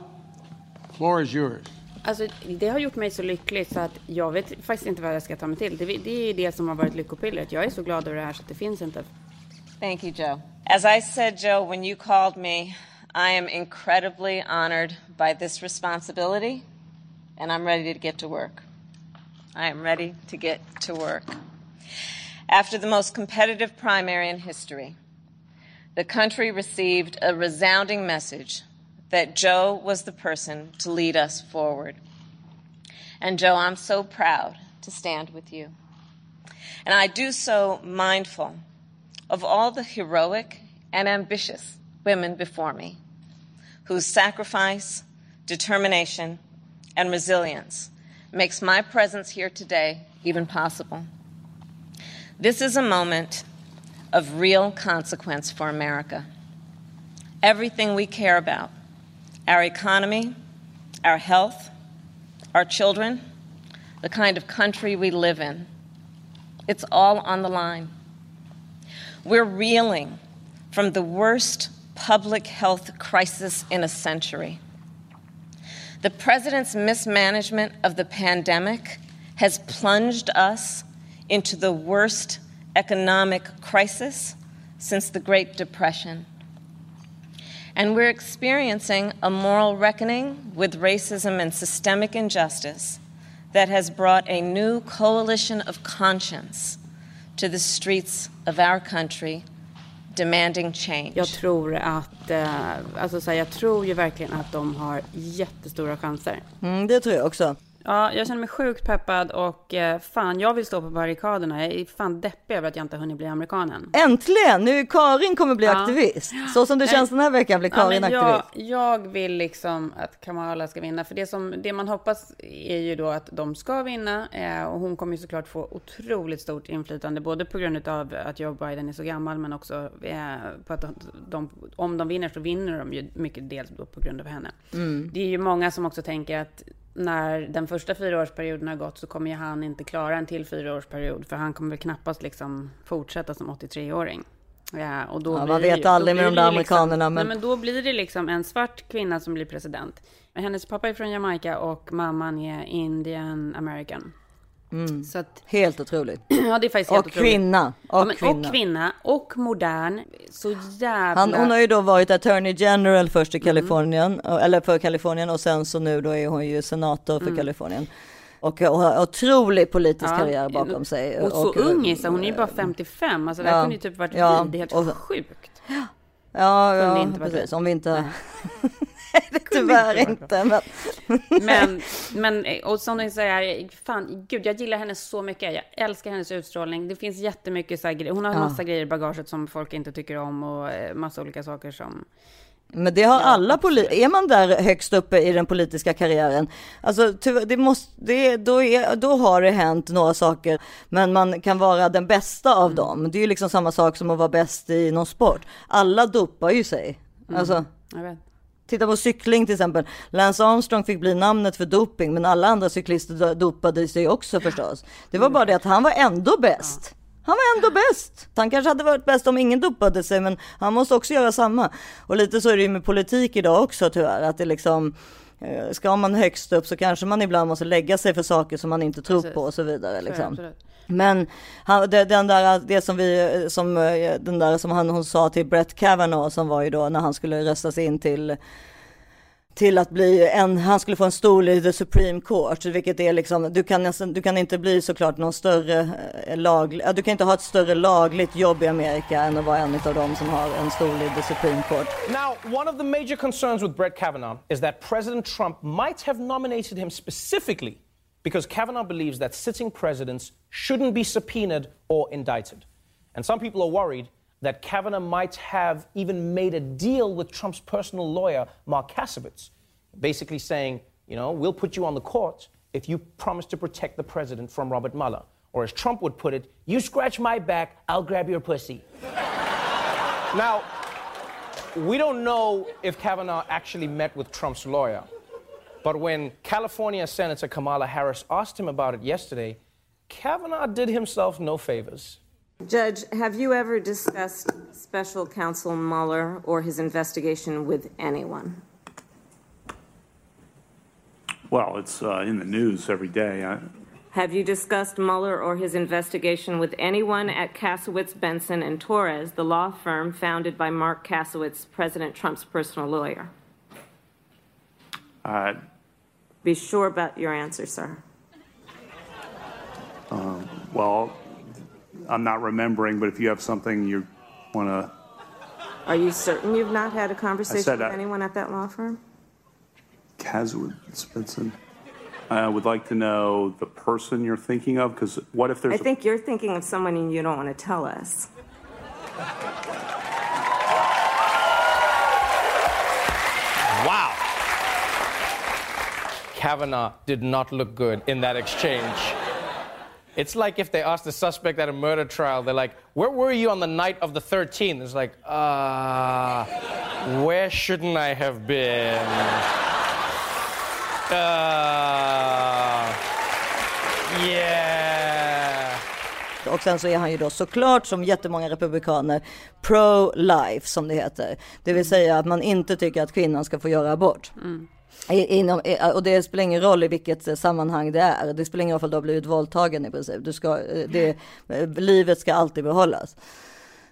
floor is yours. Alltså, det har gjort mig så lycklig så att jag vet faktiskt inte vad jag ska ta mig till. Det, det är det som har varit lyckopillret. Jag är så glad över det här så det finns inte. Thank you, Joe. As I said, Joe, when you called me, I am incredibly honored by this responsibility, and I'm ready to get to work. I am ready to get to work. After the most competitive primary in history, the country received a resounding message that Joe was the person to lead us forward. And Joe, I'm so proud to stand with you. And I do so mindful of all the heroic and ambitious women before me whose sacrifice, determination, and resilience makes my presence here today even possible. This is a moment of real consequence for America. Everything we care about our economy, our health, our children, the kind of country we live in it's all on the line. We're reeling from the worst public health crisis in a century. The president's mismanagement of the pandemic has plunged us into the worst economic crisis since the Great Depression. And we're experiencing a moral reckoning with racism and systemic injustice that has brought a new coalition of conscience to the streets of our country demanding change. Jag tror att, eh, alltså så här, jag tror ju verkligen att de har jättestora chanser. Mm, det tror jag också. Ja, jag känner mig sjukt peppad och eh, fan, jag vill stå på barrikaderna. Jag är fan deppig över att jag inte hunnit bli amerikan än. Äntligen! Nu Karin kommer bli Ja. aktivist. Så som det känns den här veckan blir Karin men jag, aktivist. jag vill liksom att Kamala ska vinna. För det, som, det man hoppas är ju då att de ska vinna. Eh, och hon kommer ju såklart få otroligt stort inflytande. Både på grund av att Joe Biden är så gammal. Men också eh, på att de, om de vinner så vinner de ju mycket dels på grund av henne. Det är ju många som också tänker att när den första fyraårsperioden har gått så kommer ju han inte klara en till fyraårsperiod. För han kommer väl knappast liksom fortsätta som 83-åring. Ja, och då Ja, man vet ju- aldrig med de där liksom- amerikanerna, men- Nej, men då blir det liksom en svart kvinna som blir president. Hennes pappa är från Jamaica och mamman är Indian American. Så att, Helt otroligt. <clears throat> ja det är faktiskt helt Och otroligt. kvinna. Och ja, men, kvinna. och kvinna. Och modern. Så jävla... Han, hon har ju då varit attorney general först Mm. i Kalifornien, eller för Kalifornien och sen så nu då är hon ju senator för Kalifornien. Och, och har otrolig politisk Mm. Ja, karriär bakom sig. Och så ung är hon är ju bara 55. Alltså det här Ja. kunde ju typ varit Ja, vi. Det är helt och- sjukt. Ja, ja varit precis. Om vi inte... <laughs> Nej, tyvärr inte. Men... Men, men och som ni säger, fan, gud, jag gillar henne så mycket. Jag älskar hennes utstrålning. Det finns jättemycket så här grejer. Hon har en massa grejer i bagaget som folk inte tycker om och eh, massa olika saker som... Men det har alla politiker, är man där högst uppe i den politiska karriären, alltså det måste, det, då, är, då har det hänt några saker, men man kan vara den bästa av dem. Det är ju liksom samma sak som att vara bäst i någon sport. Alla dopar ju sig. Alltså, Jag vet. Titta på cykling till exempel. Lance Armstrong fick bli namnet för doping, men alla andra cyklister do- dopade sig också förstås. Det var bara det att han var ändå bäst. Han var ändå bäst. Han kanske hade varit bäst om ingen dopade sig, men han måste också göra samma. Och lite så är det ju med politik idag också tyvärr, att det liksom eh, Ska man högst upp så kanske man ibland måste lägga sig för saker som man inte tror Precis. på och så vidare. Liksom. absolut. Men han, det, den där, det som vi, som, eh, den där som han, hon sa till Brett Kavanaugh som var ju då när han skulle röstas in till till att bli en, han skulle få en stol i the Supreme Court, vilket är liksom, du kan, nästan, du kan inte bli såklart någon större eh, lag, du kan inte ha ett större lagligt jobb i Amerika än att vara en av dem som har en stol i the Supreme Court. Now, one of the major concerns with Brett Kavanaugh is that President Trump might have nominated him specifically because Kavanaugh believes that sitting presidents shouldn't be subpoenaed or indicted. And some people are worried that Kavanaugh might have even made a deal with Trump's personal lawyer, Mark Kasovitz, basically saying, you know, we'll put you on the court if you promise to protect the president from Robert Mueller. Or as Trump would put it, you scratch my back, I'll grab your pussy. now, we don't know if Kavanaugh actually met with Trump's lawyer. But when California Senator Kamala Harris asked him about it yesterday, Kavanaugh did himself no favors. Judge, have you ever discussed special counsel Mueller or his investigation with anyone? Well, it's uh, in the news every day. I, Have you discussed Mueller or his investigation with anyone at Kasowitz, Benson, and Torres, the law firm founded by Mark Kasowitz, President Trump's personal lawyer? uh, Be sure about your answer, sir. Um, well, I'm not remembering, but if you have something you want to, Are you certain you've not had a conversation with I- anyone at that law firm? Caswood Spenson, I would like to know the person you're thinking of, because what if there's I think you're thinking of someone and you don't want to tell us. Kavanaugh did not look good in that exchange. It's like if they asked the suspect at a murder trial, they're like, Where were you on the night of the 13th? It's like, uh, where shouldn't I have been? Uh, yeah. Och sen så är han ju då såklart som jättemånga republikaner pro-life som det heter. Det vill säga att man inte tycker att kvinnan ska få göra abort. I, inom, och det spelar ingen roll i vilket eh, sammanhang det är. Det spelar ingen roll om du har blivit våldtagen i princip. Du ska, eh, det, eh, livet ska alltid behållas.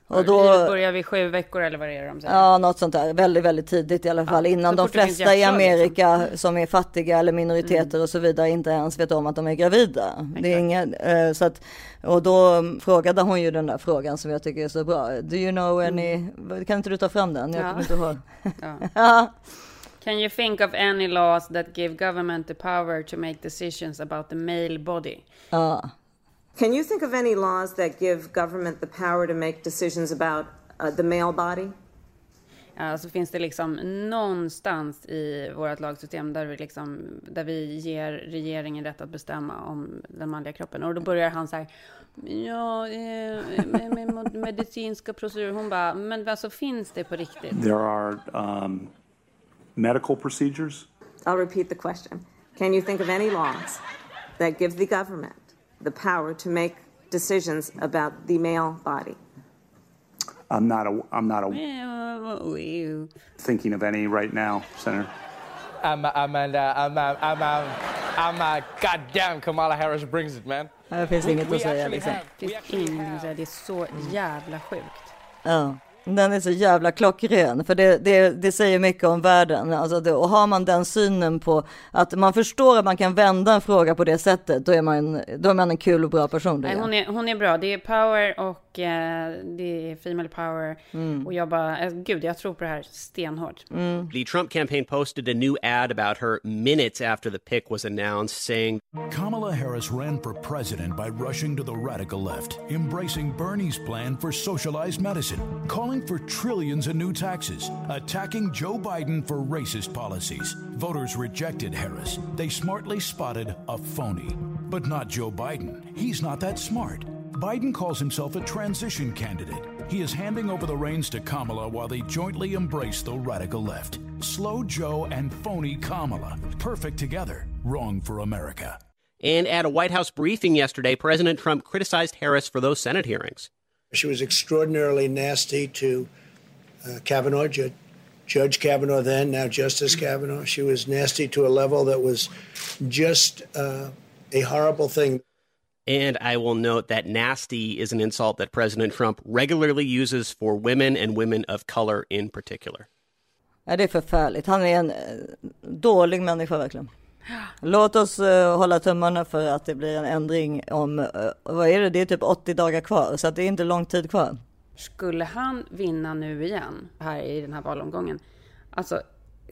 Och då, Livet börjar vid sju veckor eller vad det är de säger. Ja, något sånt där. Väldigt, väldigt tidigt i alla fall. Innan så de flesta i liksom. Amerika som är fattiga eller minoriteter och så vidare inte ens vet om att de är gravida. Det är eh, så att, och då frågade hon ju den där frågan som jag tycker är så bra. Do you know any, kan inte du ta fram den? Jag Ja. kommer inte ihåg. Ja. <laughs> Can you think of any laws that give government the power to make decisions about the male body? ja. Can you think of any laws that give government the power to make decisions about uh, the male body? Ja, så finns det liksom någonstans i vårt lagsystem där vi, liksom, där vi ger regeringen rätt att bestämma om den manliga kroppen. Och då börjar han så här, ja, eh, med, med medicinska procedurer. Hon bara, men alltså finns det på riktigt? there are um, medical procedures? I'll repeat the question. Can you think of any laws that give the government the power to make decisions about the male body? I'm not. A, I'm not a, thinking of any right now, Senator. I'm, I'm, I'm, I'm, I'm, I'm, I'm, uh, goddamn, Kamala Harris brings it, man. Det finns inget We att säga actually liksom. have, Det we finns actually ingenting att have säga, det är så jävla sjukt. Ja, den är så jävla klockren, för det, det, det säger mycket om världen. Alltså det, och har man den synen på att man förstår att man kan vända en fråga på det sättet, då är man, då är man en kul och bra person. Nej, hon, är, hon är bra. Det är power och Eh, det är female power. Mm. Och jag bara, eh, gud, jag tror på det här stenhårt. Mm. The Trump campaign posted a new ad about her minutes after the pick was announced, saying, Kamala Harris ran for president by rushing to the radical left, embracing Bernie's plan for socialized medicine, calling for trillions in new taxes, attacking Joe Biden for racist policies. Voters rejected Harris. They smartly spotted a phony. But not Joe Biden. He's not that smart. Biden calls himself a transition candidate. He is handing over the reins to Kamala while they jointly embrace the radical left. Slow Joe and phony Kamala. Perfect together. Wrong for America. and at a White House briefing yesterday, President Trump criticized Harris for those Senate hearings. She was extraordinarily nasty to uh, Kavanaugh, Ju- Judge Kavanaugh then, now Justice Kavanaugh. She was nasty to a level that was just uh, a horrible thing. And I will note that nasty is an insult that President Trump regularly uses for women and women of color in particular. Ja, det är förfärligt. Han är en eh, dålig människa verkligen. Låt oss uh, hålla tummarna för att det blir en ändring om, uh, vad är det, det är typ 80 dagar kvar, så att det är inte lång tid kvar. Skulle han vinna nu igen här i den här valomgången, alltså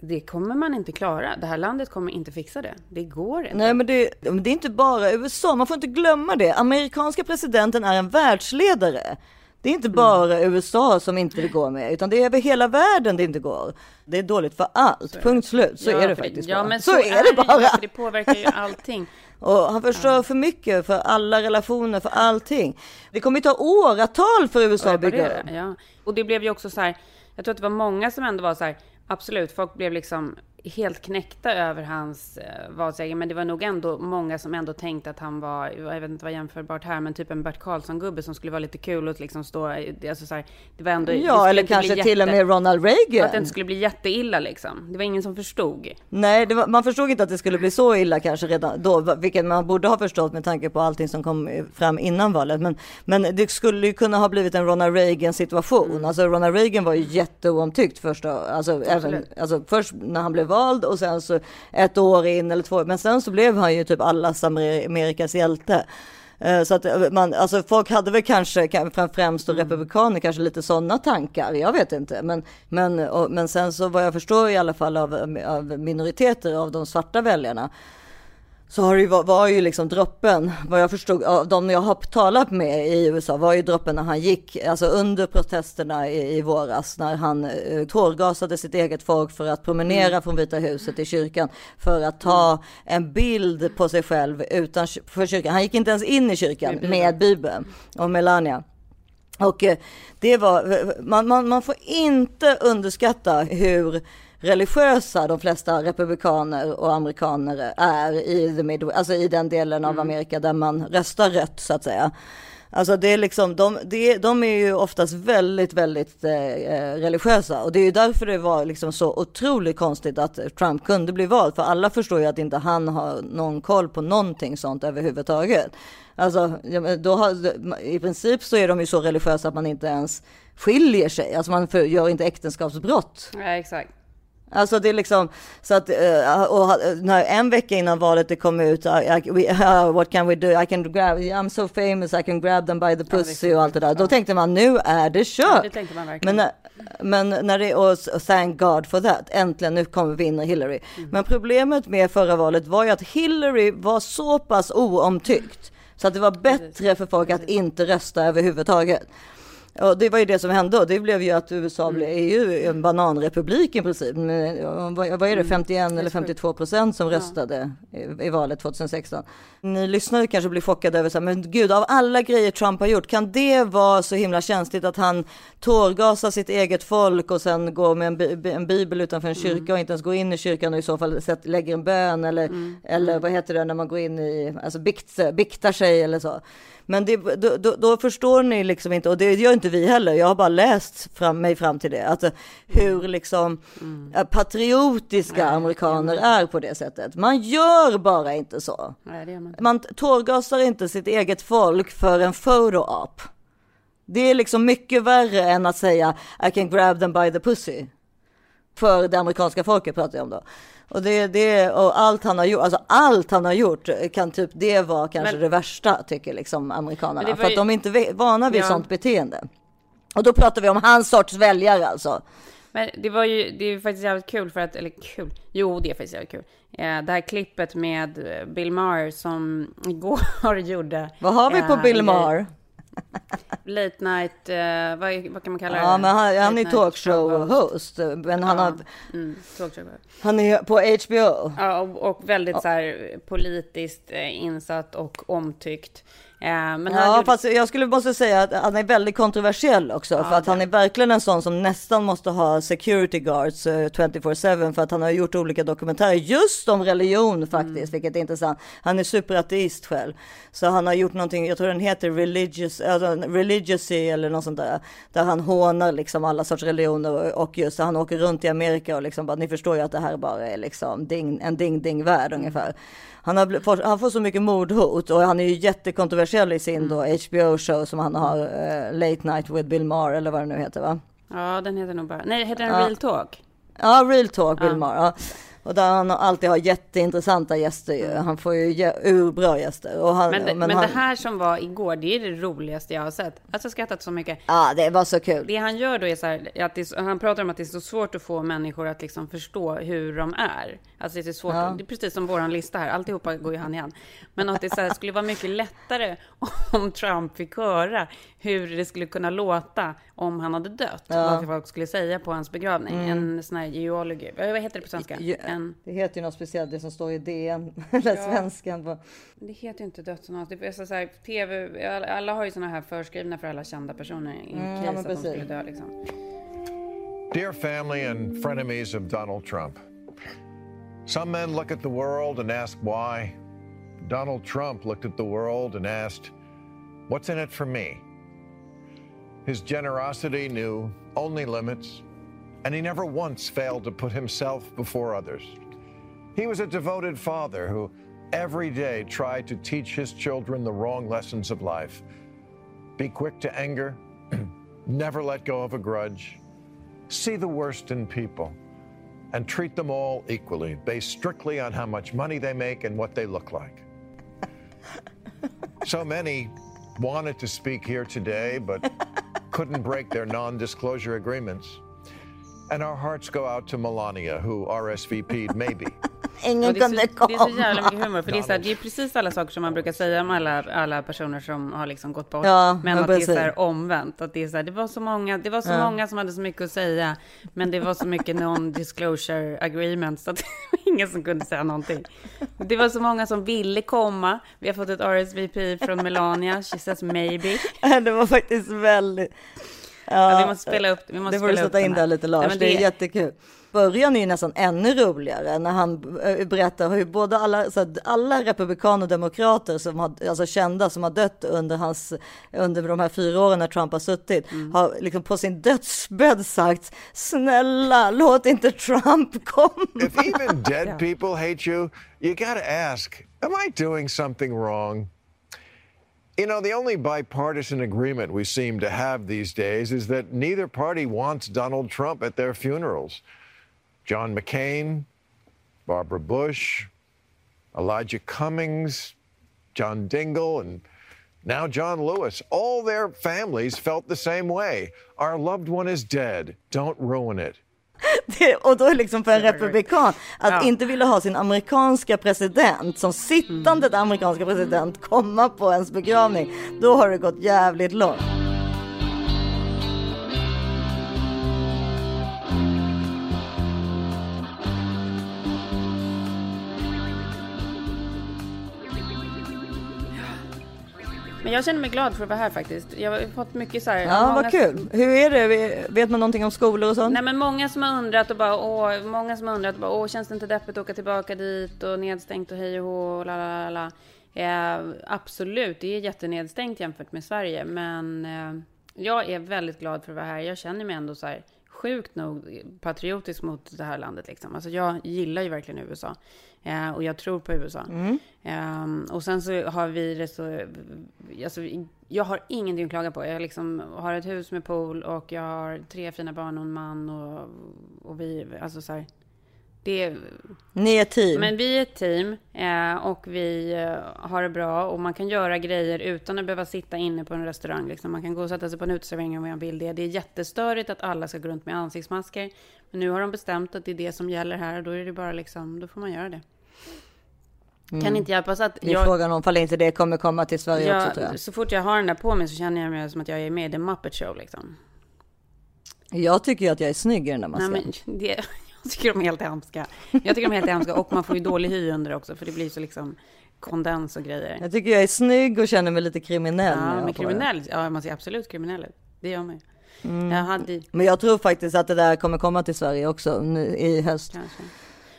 det kommer man inte klara. Det här landet kommer inte fixa det. Det går inte. Nej, men det, det är inte bara USA. Man får inte glömma det. Amerikanska presidenten är en världsledare. Det är inte Mm. bara USA som inte det går med, utan det är över hela världen det inte går. Det är dåligt för allt, punkt slut. Så Ja, är det faktiskt Ja, bara. men så, är det bara. för det påverkar ju allting. <laughs> Och han förstör för mycket för alla relationer, för allting. Det kommer ju ta åratal för USA att bygga reparera, Ja. Och det blev ju också så här, jag tror att det var många som ändå var så här, absolut, folk blev liksom helt knäckta över hans eh, valseger, men det var nog ändå många som ändå tänkte att han var, jag vet inte vad jämförbart här, men typ en Bert Karlsson-gubbe som skulle vara lite kul och liksom stå, alltså så här, det var ändå... Ja, eller kanske till och med Ronald Reagan. Att det inte skulle bli jätteilla liksom. Det var ingen som förstod. Nej, var, man förstod inte att det skulle bli så illa kanske redan då, vilket man borde ha förstått med tanke på allting som kom fram innan valet. Men, men det skulle ju kunna ha blivit en Ronald Reagan situation. Mm. Alltså Ronald Reagan var ju jätteoomtyckt första, alltså, även, alltså först när han blev vald och sen så ett år in eller två, men sen så blev han ju typ allas Amer- Amerikas hjälte. Eh, Så att eh, man, alltså folk hade väl kanske, främst Mm. republikaner, kanske lite sådana tankar. Jag vet inte. Men, men, och, men sen så vad jag förstår i alla fall av, av minoriteter, av de svarta väljarna, så har det ju, var, var ju liksom droppen, vad jag förstod av de jag har talat med i USA, var ju droppen när han gick, alltså under protesterna i, i våras, när han eh, tårgasade sitt eget folk för att promenera Mm. från Vita huset till kyrkan, för att ta en bild på sig själv utan för kyrkan. Han gick inte ens in i kyrkan Med Bibeln. med Bibeln och Melania. Och eh, det var, man, man, man får inte underskatta hur religiösa de flesta republikaner och amerikaner är i, the Midwest, alltså i den delen av Amerika där man röstar rött så att säga. Alltså det är liksom, de, det, de är ju oftast väldigt, väldigt eh, religiösa och det är ju därför det var liksom så otroligt konstigt att Trump kunde bli vald. För alla förstår ju att inte han har någon koll på någonting sånt överhuvudtaget. Alltså, då har, i princip så är de ju så religiösa att man inte ens skiljer sig. Alltså man gör inte äktenskapsbrott. Ja, exakt. Alltså det är liksom så att eh, och när en vecka innan valet det kom ut, I, I, we, <laughs> uh, what can we do? I can grab, I'm so famous, I can grab them by the pussy och allt det där. Då tänkte man nu är det kört. Ja, det. Men, när- men när det, och och thank God for that, äntligen nu kommer vinna Hillary. Mm. Men problemet med förra valet var ju att Hillary var så pass oomtyckt så att det var bättre för folk att inte rösta överhuvudtaget. Och det var ju det som hände och det blev ju att USA blev, är ju en bananrepublik i princip. Vad, är det, 51 eller 52 procent som röstade i, valet 2016. Ni lyssnare kanske blir chockade över så här, men gud av alla grejer Trump har gjort, kan det vara så himla känsligt att han tårgasar sitt eget folk och sen går med en, bi- en bibel utanför en kyrka och inte ens går in i kyrkan och i så fall lägger en bön eller, eller vad heter det när man går in i, alltså bikt, biktar sig eller så. Men det, då, då, då förstår ni liksom inte, och det gör inte vi heller, jag har bara läst fram, mig fram till det, att hur liksom eh, patriotiska amerikaner är på det sättet. Man gör bara inte så. Nej, man. Man tårgasar inte sitt eget folk för en photo-op. Det är liksom mycket värre än att säga I can grab them by the pussy. För det amerikanska folket pratar jag om då. Och, det, det, och allt han har gjort, alltså allt han har gjort kan typ det vara kanske Men- det värsta tycker liksom amerikanerna. För att ju- de är inte vana vid Ja. sånt beteende. Och då pratar vi om hans sorts väljare alltså. Men det var ju, det är faktiskt jävligt kul för att, eller kul, jo det är faktiskt jävligt kul. Eh, Det här klippet med Bill Maher som igår <laughs> gjorde. Vad har vi på eh, Bill Maher? Late night, eh, vad, vad kan man kalla det? Ja, men han, han är talkshow-host. Men han, Ja, har, mm, talkshow. han är på HBO. Ja, och, och väldigt så här politiskt eh, insatt och omtyckt. Eh, Men Ja, gjorde- fast jag skulle måste säga att han är väldigt kontroversiell också. för att han är verkligen en sån som nästan måste ha security guards eh, 24-7 för att han har gjort olika dokumentärer just om religion faktiskt, Mm. vilket är intressant. Han är superateist själv. Så han har gjort någonting, jag tror den heter religious, alltså, religiousy eller något sånt där. Där han hånar liksom alla sorts religioner och, just han åker runt i Amerika och liksom bara, ni förstår ju att det här bara är liksom ding, en ding-ding-värld ungefär. Han, har, han får så mycket mordhot och han är ju jättekontroversiell i sin då HBO-show som han har, eh, Late Night with Bill Maher eller vad det nu heter va? Ja, den heter nog bara... Nej, heter den Ja. Real Talk? Ja, Real Talk Bill Maher. Ja. Och där han alltid har jätteintressanta gäster ju. Han får ju urbra gäster. Han, Men, det, men men han, det här som var igår, det är det roligaste jag har sett. Alltså skrattat så mycket. Ja, det var så kul. Det han gör då är så här, att det så- han pratar om att det är så svårt att få människor att liksom förstå hur de är. Alltså det är svårt, Ja. det är precis som våran lista här, alltihopa går ju hand i hand. Men att det så här, skulle vara mycket lättare <laughs> om Trump fick höra hur det skulle kunna låta om han hade dött. Ja. Vad folk skulle säga på hans begravning. Mm. En sån här geologi, vad heter det på svenska? Ja, En, Det heter ju något speciellt, det som står i DN, <laughs> eller Ja. svenskan. På. det heter ju inte dödsannons. Det är så så här, TV, alla, har ju såna här förskrivna för alla kända personer. In Mm, ja, case att de precis. skulle dö liksom. Dear family and frenemies of Donald Trump, some men look at the world and ask why. Donald Trump looked at the world and asked, What's in it for me? His generosity knew only limits, and he never once failed to put himself before others. He was a devoted father who every day tried to teach his children the wrong lessons of life. Be quick to anger, <clears throat> never let go of a grudge, see the worst in people, and treat them all equally, based strictly on how much money they make and what they look like. <laughs> So many wanted to speak here today, but <laughs> couldn't break their non disclosure agreements. And our hearts go out to Melania, who RSVP'd maybe. <laughs> Ingen Ja, det, är kunde så, det är så komma. jävla mycket humor, för det är, så här, det är precis alla saker som man brukar säga om alla, alla personer som har liksom gått bort. Ja, men att det är precis. så här omvänt, att det är så här, det var så många, det var så Ja. många som hade så mycket att säga, men det var så mycket non-disclosure agreements, så att <laughs> det var ingen som kunde säga någonting. Det var så många som ville komma, vi har fått ett RSVP från Melania, she says maybe. <laughs> det var faktiskt väldigt... Ja, vi måste spela upp- vi måste det får du sätta in där lite Lars, men det är det- jättekul. Början är ju nästan ännu roligare när han eh, berättar hur både alla, så att alla republikaner och demokrater som har, alltså kända som har dött under hans, under de här fyra åren när Trump har suttit, Mm. har liksom på sin dödsbädd sagt snälla låt inte Trump <laughs> komma. If even dead people hate you, you got to ask, am I doing something wrong? You know, the only bipartisan agreement we seem to have these days is that neither party wants Donald Trump at their funerals. John McCain, Barbara Bush, Elijah Cummings, John Dingell, and now John Lewis. All their families felt the same way. Our loved one is dead. Don't ruin it. <laughs> Det, och då är liksom för en republikan att Ja. inte vilja ha sin amerikanska president som sittande Mm. amerikanska president komma på ens begravning. Då har det gått jävligt långt. Jag känner mig glad för att vara här faktiskt. Jag har fått mycket så här... Ja, många- vad kul. Hur är det? Vet man någonting om skolor och sånt? Nej men många som har undrat och bara åh, många som har undrat och bara åh, känns det inte deppigt att åka tillbaka dit och nedstängt och hej och hå och la la la la. Eh, absolut, det är jättenedstängt jämfört med Sverige, men eh, jag är väldigt glad för att vara här. Jag känner mig ändå så här sjukt nog patriotisk mot det här landet liksom. Alltså jag gillar ju verkligen USA eh, och jag tror på USA. Mm. Ehm, och sen så har vi det så, alltså, jag har ingenting att klaga på. Jag liksom har ett hus med pool och jag har tre fina barn och en man och, och vi, alltså så här, det är, Ni är ett team. men vi är ett team eh, och vi eh, har det bra och man kan göra grejer utan att behöva sitta inne på en restaurang. Liksom. Man kan gå och sätta sig på en uteservering om man vill det. Det är jättestörigt att alla ska gå runt med ansiktsmasker. Men nu har de bestämt att det är det som gäller här och då är det bara liksom, då får man göra det. Kan Mm. inte hjälpas att Det är frågan om fall inte det kommer komma till Sverige jag, också tror jag. Så fort jag har den där på mig så känner jag mig som att jag är med i The Muppet Show liksom. Jag tycker ju att jag är snygg i den där Nej, masken. men det, jag <laughs> tycker de är helt hemska. Jag tycker de är helt hemska och man får ju dålig hy under också för det blir så liksom kondens och grejer. Jag tycker jag är snygg och känner mig lite kriminell. Ja, men kriminell, ja man ser absolut kriminell ut. Det gör man ju. Mm. Jag hade Men jag tror faktiskt att det där kommer komma till Sverige också nu i höst. kanske.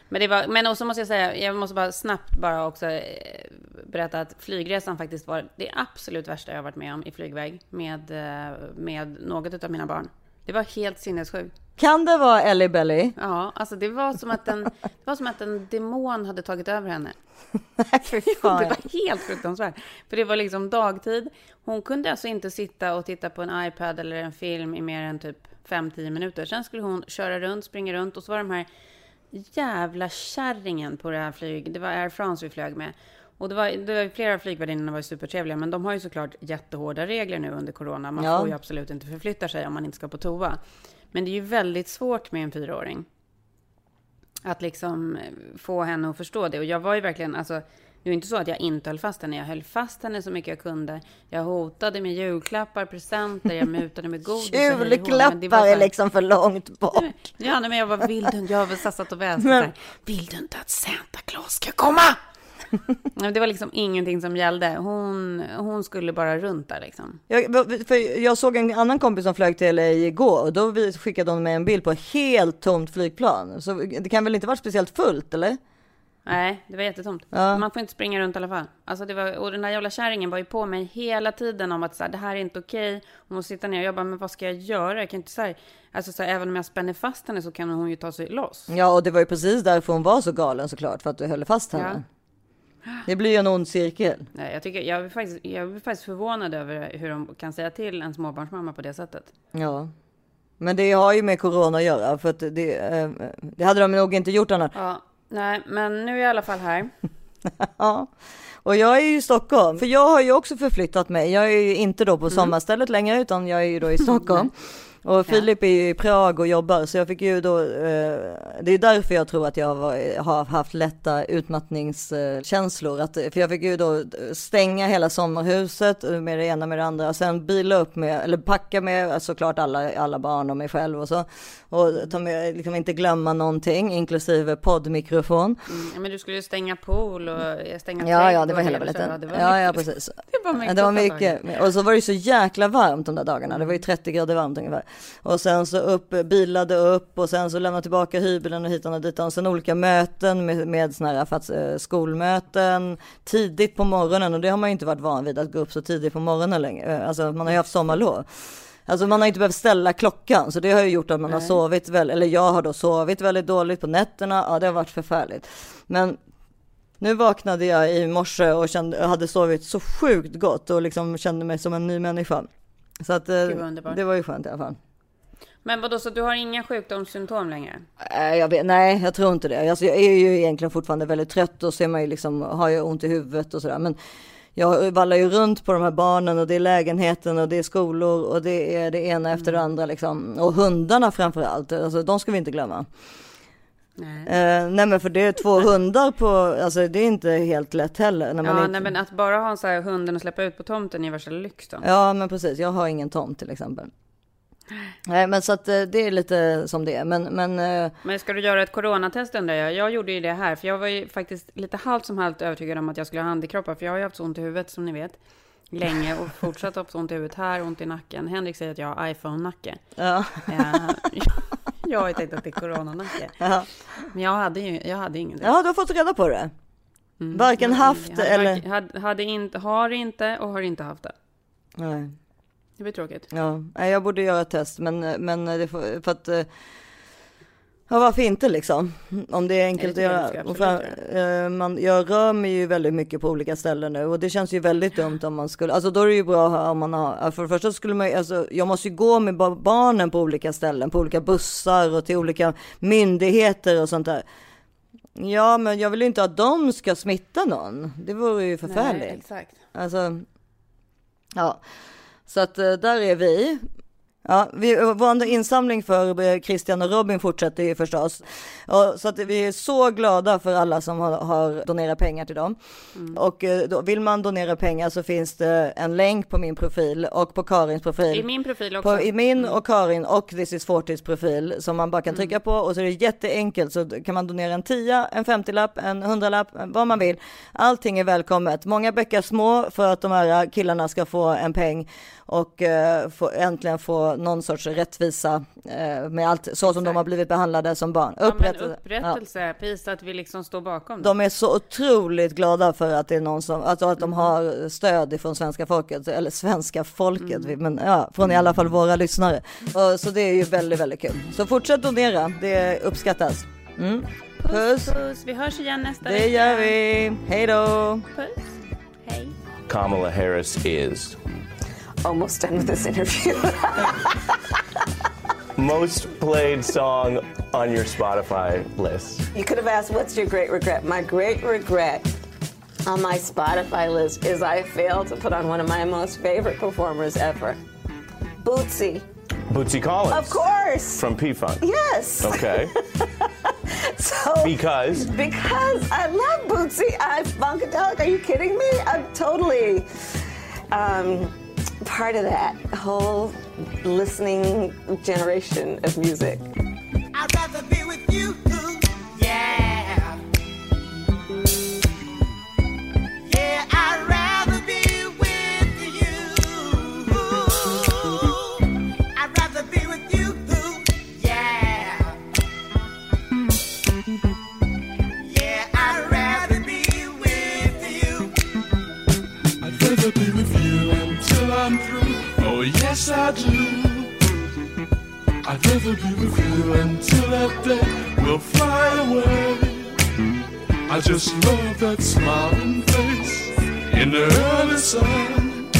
Men det var, men också måste jag säga, jag måste bara snabbt bara också eh, berätta att flygresan faktiskt var det absolut värsta jag varit med om i flygväg med, eh, med något av mina barn. Det var helt sinnessjukt. Kan det vara Ellie Belly? Ja, alltså det var som att en, <laughs> det var som att en demon hade tagit över henne. Fy <laughs> Det fan. var helt fruktansvärt. För det var liksom dagtid. Hon kunde alltså inte sitta och titta på en iPad eller en film i mer än typ 5-10 minuter. Sen skulle hon köra runt, springa runt och så var de här jävla kärringen på det här flyget. Det var Air France vi flög med. Och det var, det var flera av flygvärdinnorna var ju supertrevliga, men de har ju såklart jättehårda regler nu under corona. Man Ja. får ju absolut inte förflytta sig om man inte ska på toa. Men det är ju väldigt svårt med en fyraåring. Att liksom eh, få henne att förstå det. Och jag var ju verkligen, alltså, det var inte så att jag inte höll fast henne. Jag höll fast henne så mycket jag kunde. Jag hotade med julklappar, presenter, jag mutade med godis. var Julklappar så är liksom för långt bort. Ja, nej, men jag var vild. Jag har satsat och väst. Vill du inte att Santa Claus ska komma? <laughs> Det var liksom ingenting som gällde. Hon, hon skulle bara runt där liksom. Jag, för jag såg en annan kompis som flög till LA igår och då skickade hon med en bild på ett helt tomt flygplan. Så det kan väl inte vara speciellt fullt eller? Nej, det var jättetomt. Ja. Man får inte springa runt i alla fall. Alltså det var, och den där jävla kärringen var ju på mig hela tiden om att så här, det här är inte okej. Hon måste sitta ner. Jag bara, men vad ska jag göra? Jag kan inte så här, alltså så här, även om jag spänner fast henne så kan hon ju ta sig loss. Ja, och det var ju precis därför hon var så galen såklart, för att du höll fast henne. Det blir ju en ond cirkel. Nej, jag, tycker, jag, är faktiskt, jag är faktiskt förvånad över hur de kan säga till en småbarnsmamma på det sättet. Ja. Men det har ju med corona att göra, för att det, eh, det hade de nog inte gjort annars. Ja, nej, men nu är jag i alla fall här. <laughs> Ja, och jag är ju i Stockholm, för jag har ju också förflyttat mig. Jag är ju inte då på sommarstället längre, utan jag är ju då i Stockholm. Och Filip är ju i Prag och jobbar, så jag fick ju då, eh, det är därför jag tror att jag har haft lätta utmattningskänslor. Att, för jag fick ju då stänga hela sommarhuset med det ena med det andra, sen bila upp med, eller packa med såklart alla, alla barn och mig själv och så. Och ta med, liksom inte glömma någonting, inklusive poddmikrofon. Mm, ja, men du skulle ju stänga pool och stänga Ja, ja, det var hela och så. baletten. Ja, det var Ja, ja, precis. <laughs> Det var mycket. Ja, det var mycket. Och så var det så jäkla varmt de där dagarna. Det var ju 30 grader varmt ungefär. Och sen så upp, bilade upp och sen så lämna tillbaka hybeln och hitan och ditan. Och sen olika möten med, med såna här för eh, skolmöten tidigt på morgonen. Och det har man ju inte varit van vid att gå upp så tidigt på morgonen längre. Eh, Alltså man har ju haft sommarlov. Alltså man har inte behövt ställa klockan, så det har ju gjort att man har Nej. sovit väl, eller jag har då sovit väldigt dåligt på nätterna. Ja, det har varit förfärligt. Men nu vaknade jag i morse och kände, hade sovit så sjukt gott och liksom kände mig som en ny människa. Så att eh, underbart. det var ju skönt i alla fall. Men vadå, så du har inga sjukdomssymptom längre? Nej, jag vet, nej, jag tror inte det. Alltså, jag är ju egentligen fortfarande väldigt trött och ser man ju liksom, har jag ont i huvudet och sådär. Men jag vallar ju runt på de här barnen och det är lägenheten och det är skolor och det är det ena efter det andra liksom. Och hundarna framför allt, alltså de ska vi inte glömma. Nej. Eh, nej men för det är två <laughs> hundar på, alltså det är inte helt lätt heller. När man Ja, inte... nej, men att bara ha en så här hunden och släppa ut på tomten är värsta lyx då. Ja men precis, jag har ingen tomt till exempel. Nej men så att eh, det är lite som det är. Men, men eh, Men ska du göra ett coronatest undrar jag? Jag gjorde ju det här, för jag var ju faktiskt lite halvt som halvt övertygad om att jag skulle ha handikroppar, för jag har ju haft så ont i huvudet som ni vet. Länge och fortsatt ha så ont i huvudet här, ont i nacken. Henrik säger att jag har iPhone-nacke. Ja. Eh, jag har ju tänkt att det är coronanacke. Ja. Men jag hade ju jag hade ingen ja du har fått reda på det. Mm. Varken Jag- haft hade eller... Hade, hade inte, har inte och har inte haft det. Nej. Det blir tråkigt. Ja, jag borde göra ett test men, men det får, för att... Ja varför inte liksom? Om det är enkelt Det att göra. eh, man, jag rör mig ju väldigt mycket på olika ställen nu och det känns ju väldigt dumt om man skulle, alltså då är det ju bra om man har, för det första skulle man alltså jag måste ju gå med ba- barnen på olika ställen, på olika bussar och till olika myndigheter och sånt där. Ja men jag vill ju inte att de ska smitta någon, det vore ju förfärligt. Nej, exakt. Alltså, ja, så att eh, där är vi. Ja, vi, vår insamling för Christian och Robin fortsätter ju förstås. Och, så att vi är så glada för alla som har, har donerat pengar till dem. Och eh, då, vill man donera pengar så finns det en länk på min profil och på Karins profil. I min profil också. På, I min och Karin och This is 40 profil som man bara kan trycka på och så är det jätteenkelt så kan man donera en 10, en 50-lapp, en 100-lapp, vad man vill. Allting är välkommet. Många bäckar små för att de här killarna ska få en peng och eh, få, äntligen få någon sorts rättvisa eh, med allt så som de har blivit behandlade som barn. Ja, men Upprättelse. Ja. upprättelse, pris att vi liksom står bakom det. De är så otroligt glada för att det är någon som, alltså att de har stöd ifrån svenska folket, eller svenska folket, Mm. men ja, från i alla fall våra lyssnare. Och, så det är ju väldigt, väldigt kul. Så fortsätt donera, det uppskattas. Mm. Puss! Puss, vi hörs igen nästa Det vecka. gör vi. Hej då! Puss. Hej. Kamala Harris is Almost done with this interview. <laughs> most played song on your Spotify list. You could have asked, what's your great regret? My great regret on my Spotify list is I failed to put on one of my most favorite performers ever, Bootsy. Bootsy Collins. Of course. From P Funk. Yes. Okay. <laughs> So Because because I love Bootsy. I'm funkadelic. Are you kidding me? I'm totally um, part of that whole listening generation of music. I'd rather be with you. I'm through. Oh, yes, I do. I'd rather be with you until that day will fly away. I just love that smiling face in the early sun.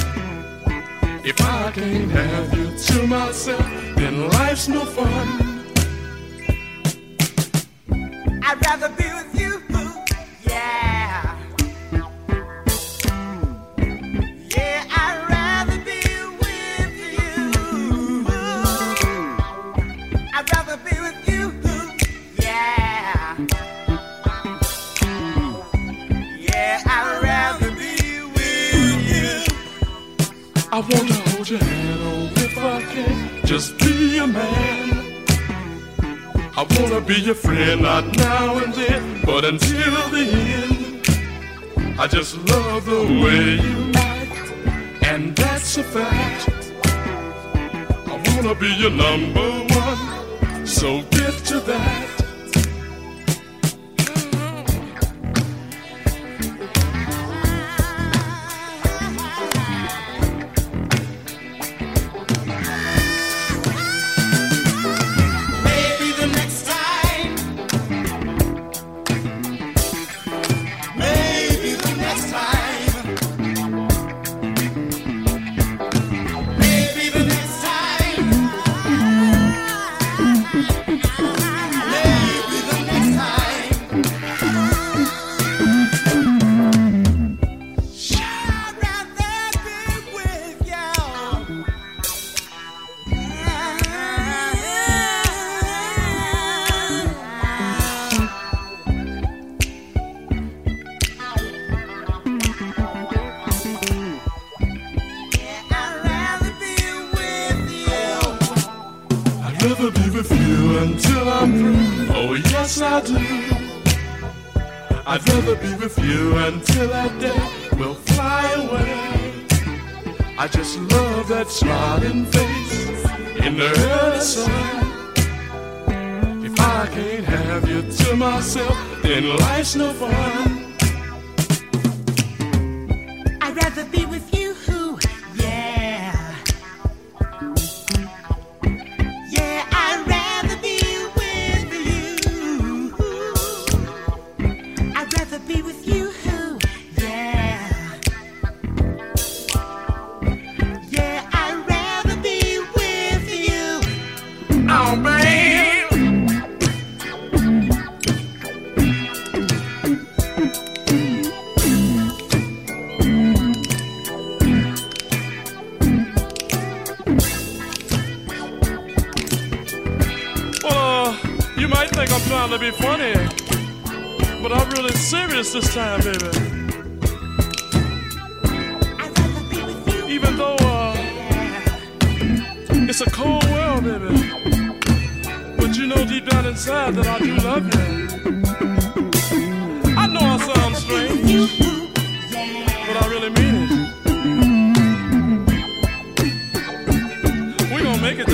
If I can't have you to myself, then life's no fun. I'd rather be with I wanna hold your hand, oh, if I can, just be a man. I wanna be your friend, not now and then, but until the end. I just love the way you act, and that's a fact. I wanna be your number one, so get to that. To be funny, but I'm really serious this time, baby. Even though uh, it's a cold world, baby, but you know deep down inside that I do love you. I know I sound strange, but I really mean it. We gonna make it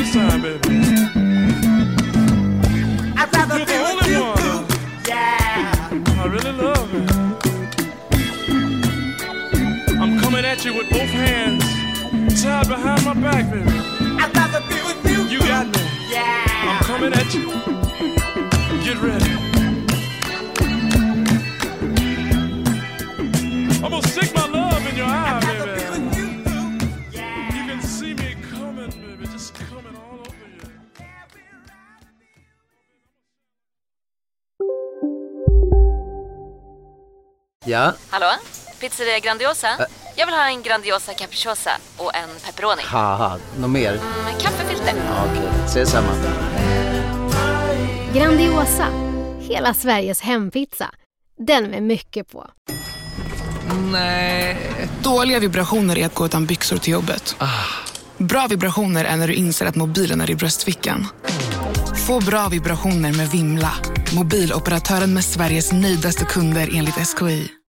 hands tied behind my back, baby. I'd rather be with you. You got me. Yeah. I'm coming at you. Get ready. I'm gonna stick my love in your eye, baby. You can see me coming, baby. Just coming all over you. Ja, Hallå? Pizzeria Grandiosa? Jag vill ha en Grandiosa capriciosa och en pepperoni. haha, något mer? Med kaffefilter. Ja, Okej, ses samma. Grandiosa, hela Sveriges hempizza. Den med mycket på. Nej. Dåliga vibrationer är att gå utan byxor till jobbet. Bra vibrationer är när du inser att mobilen är i bröstfickan. Få bra vibrationer med Vimla. Mobiloperatören med Sveriges nöjdaste kunder enligt SKI.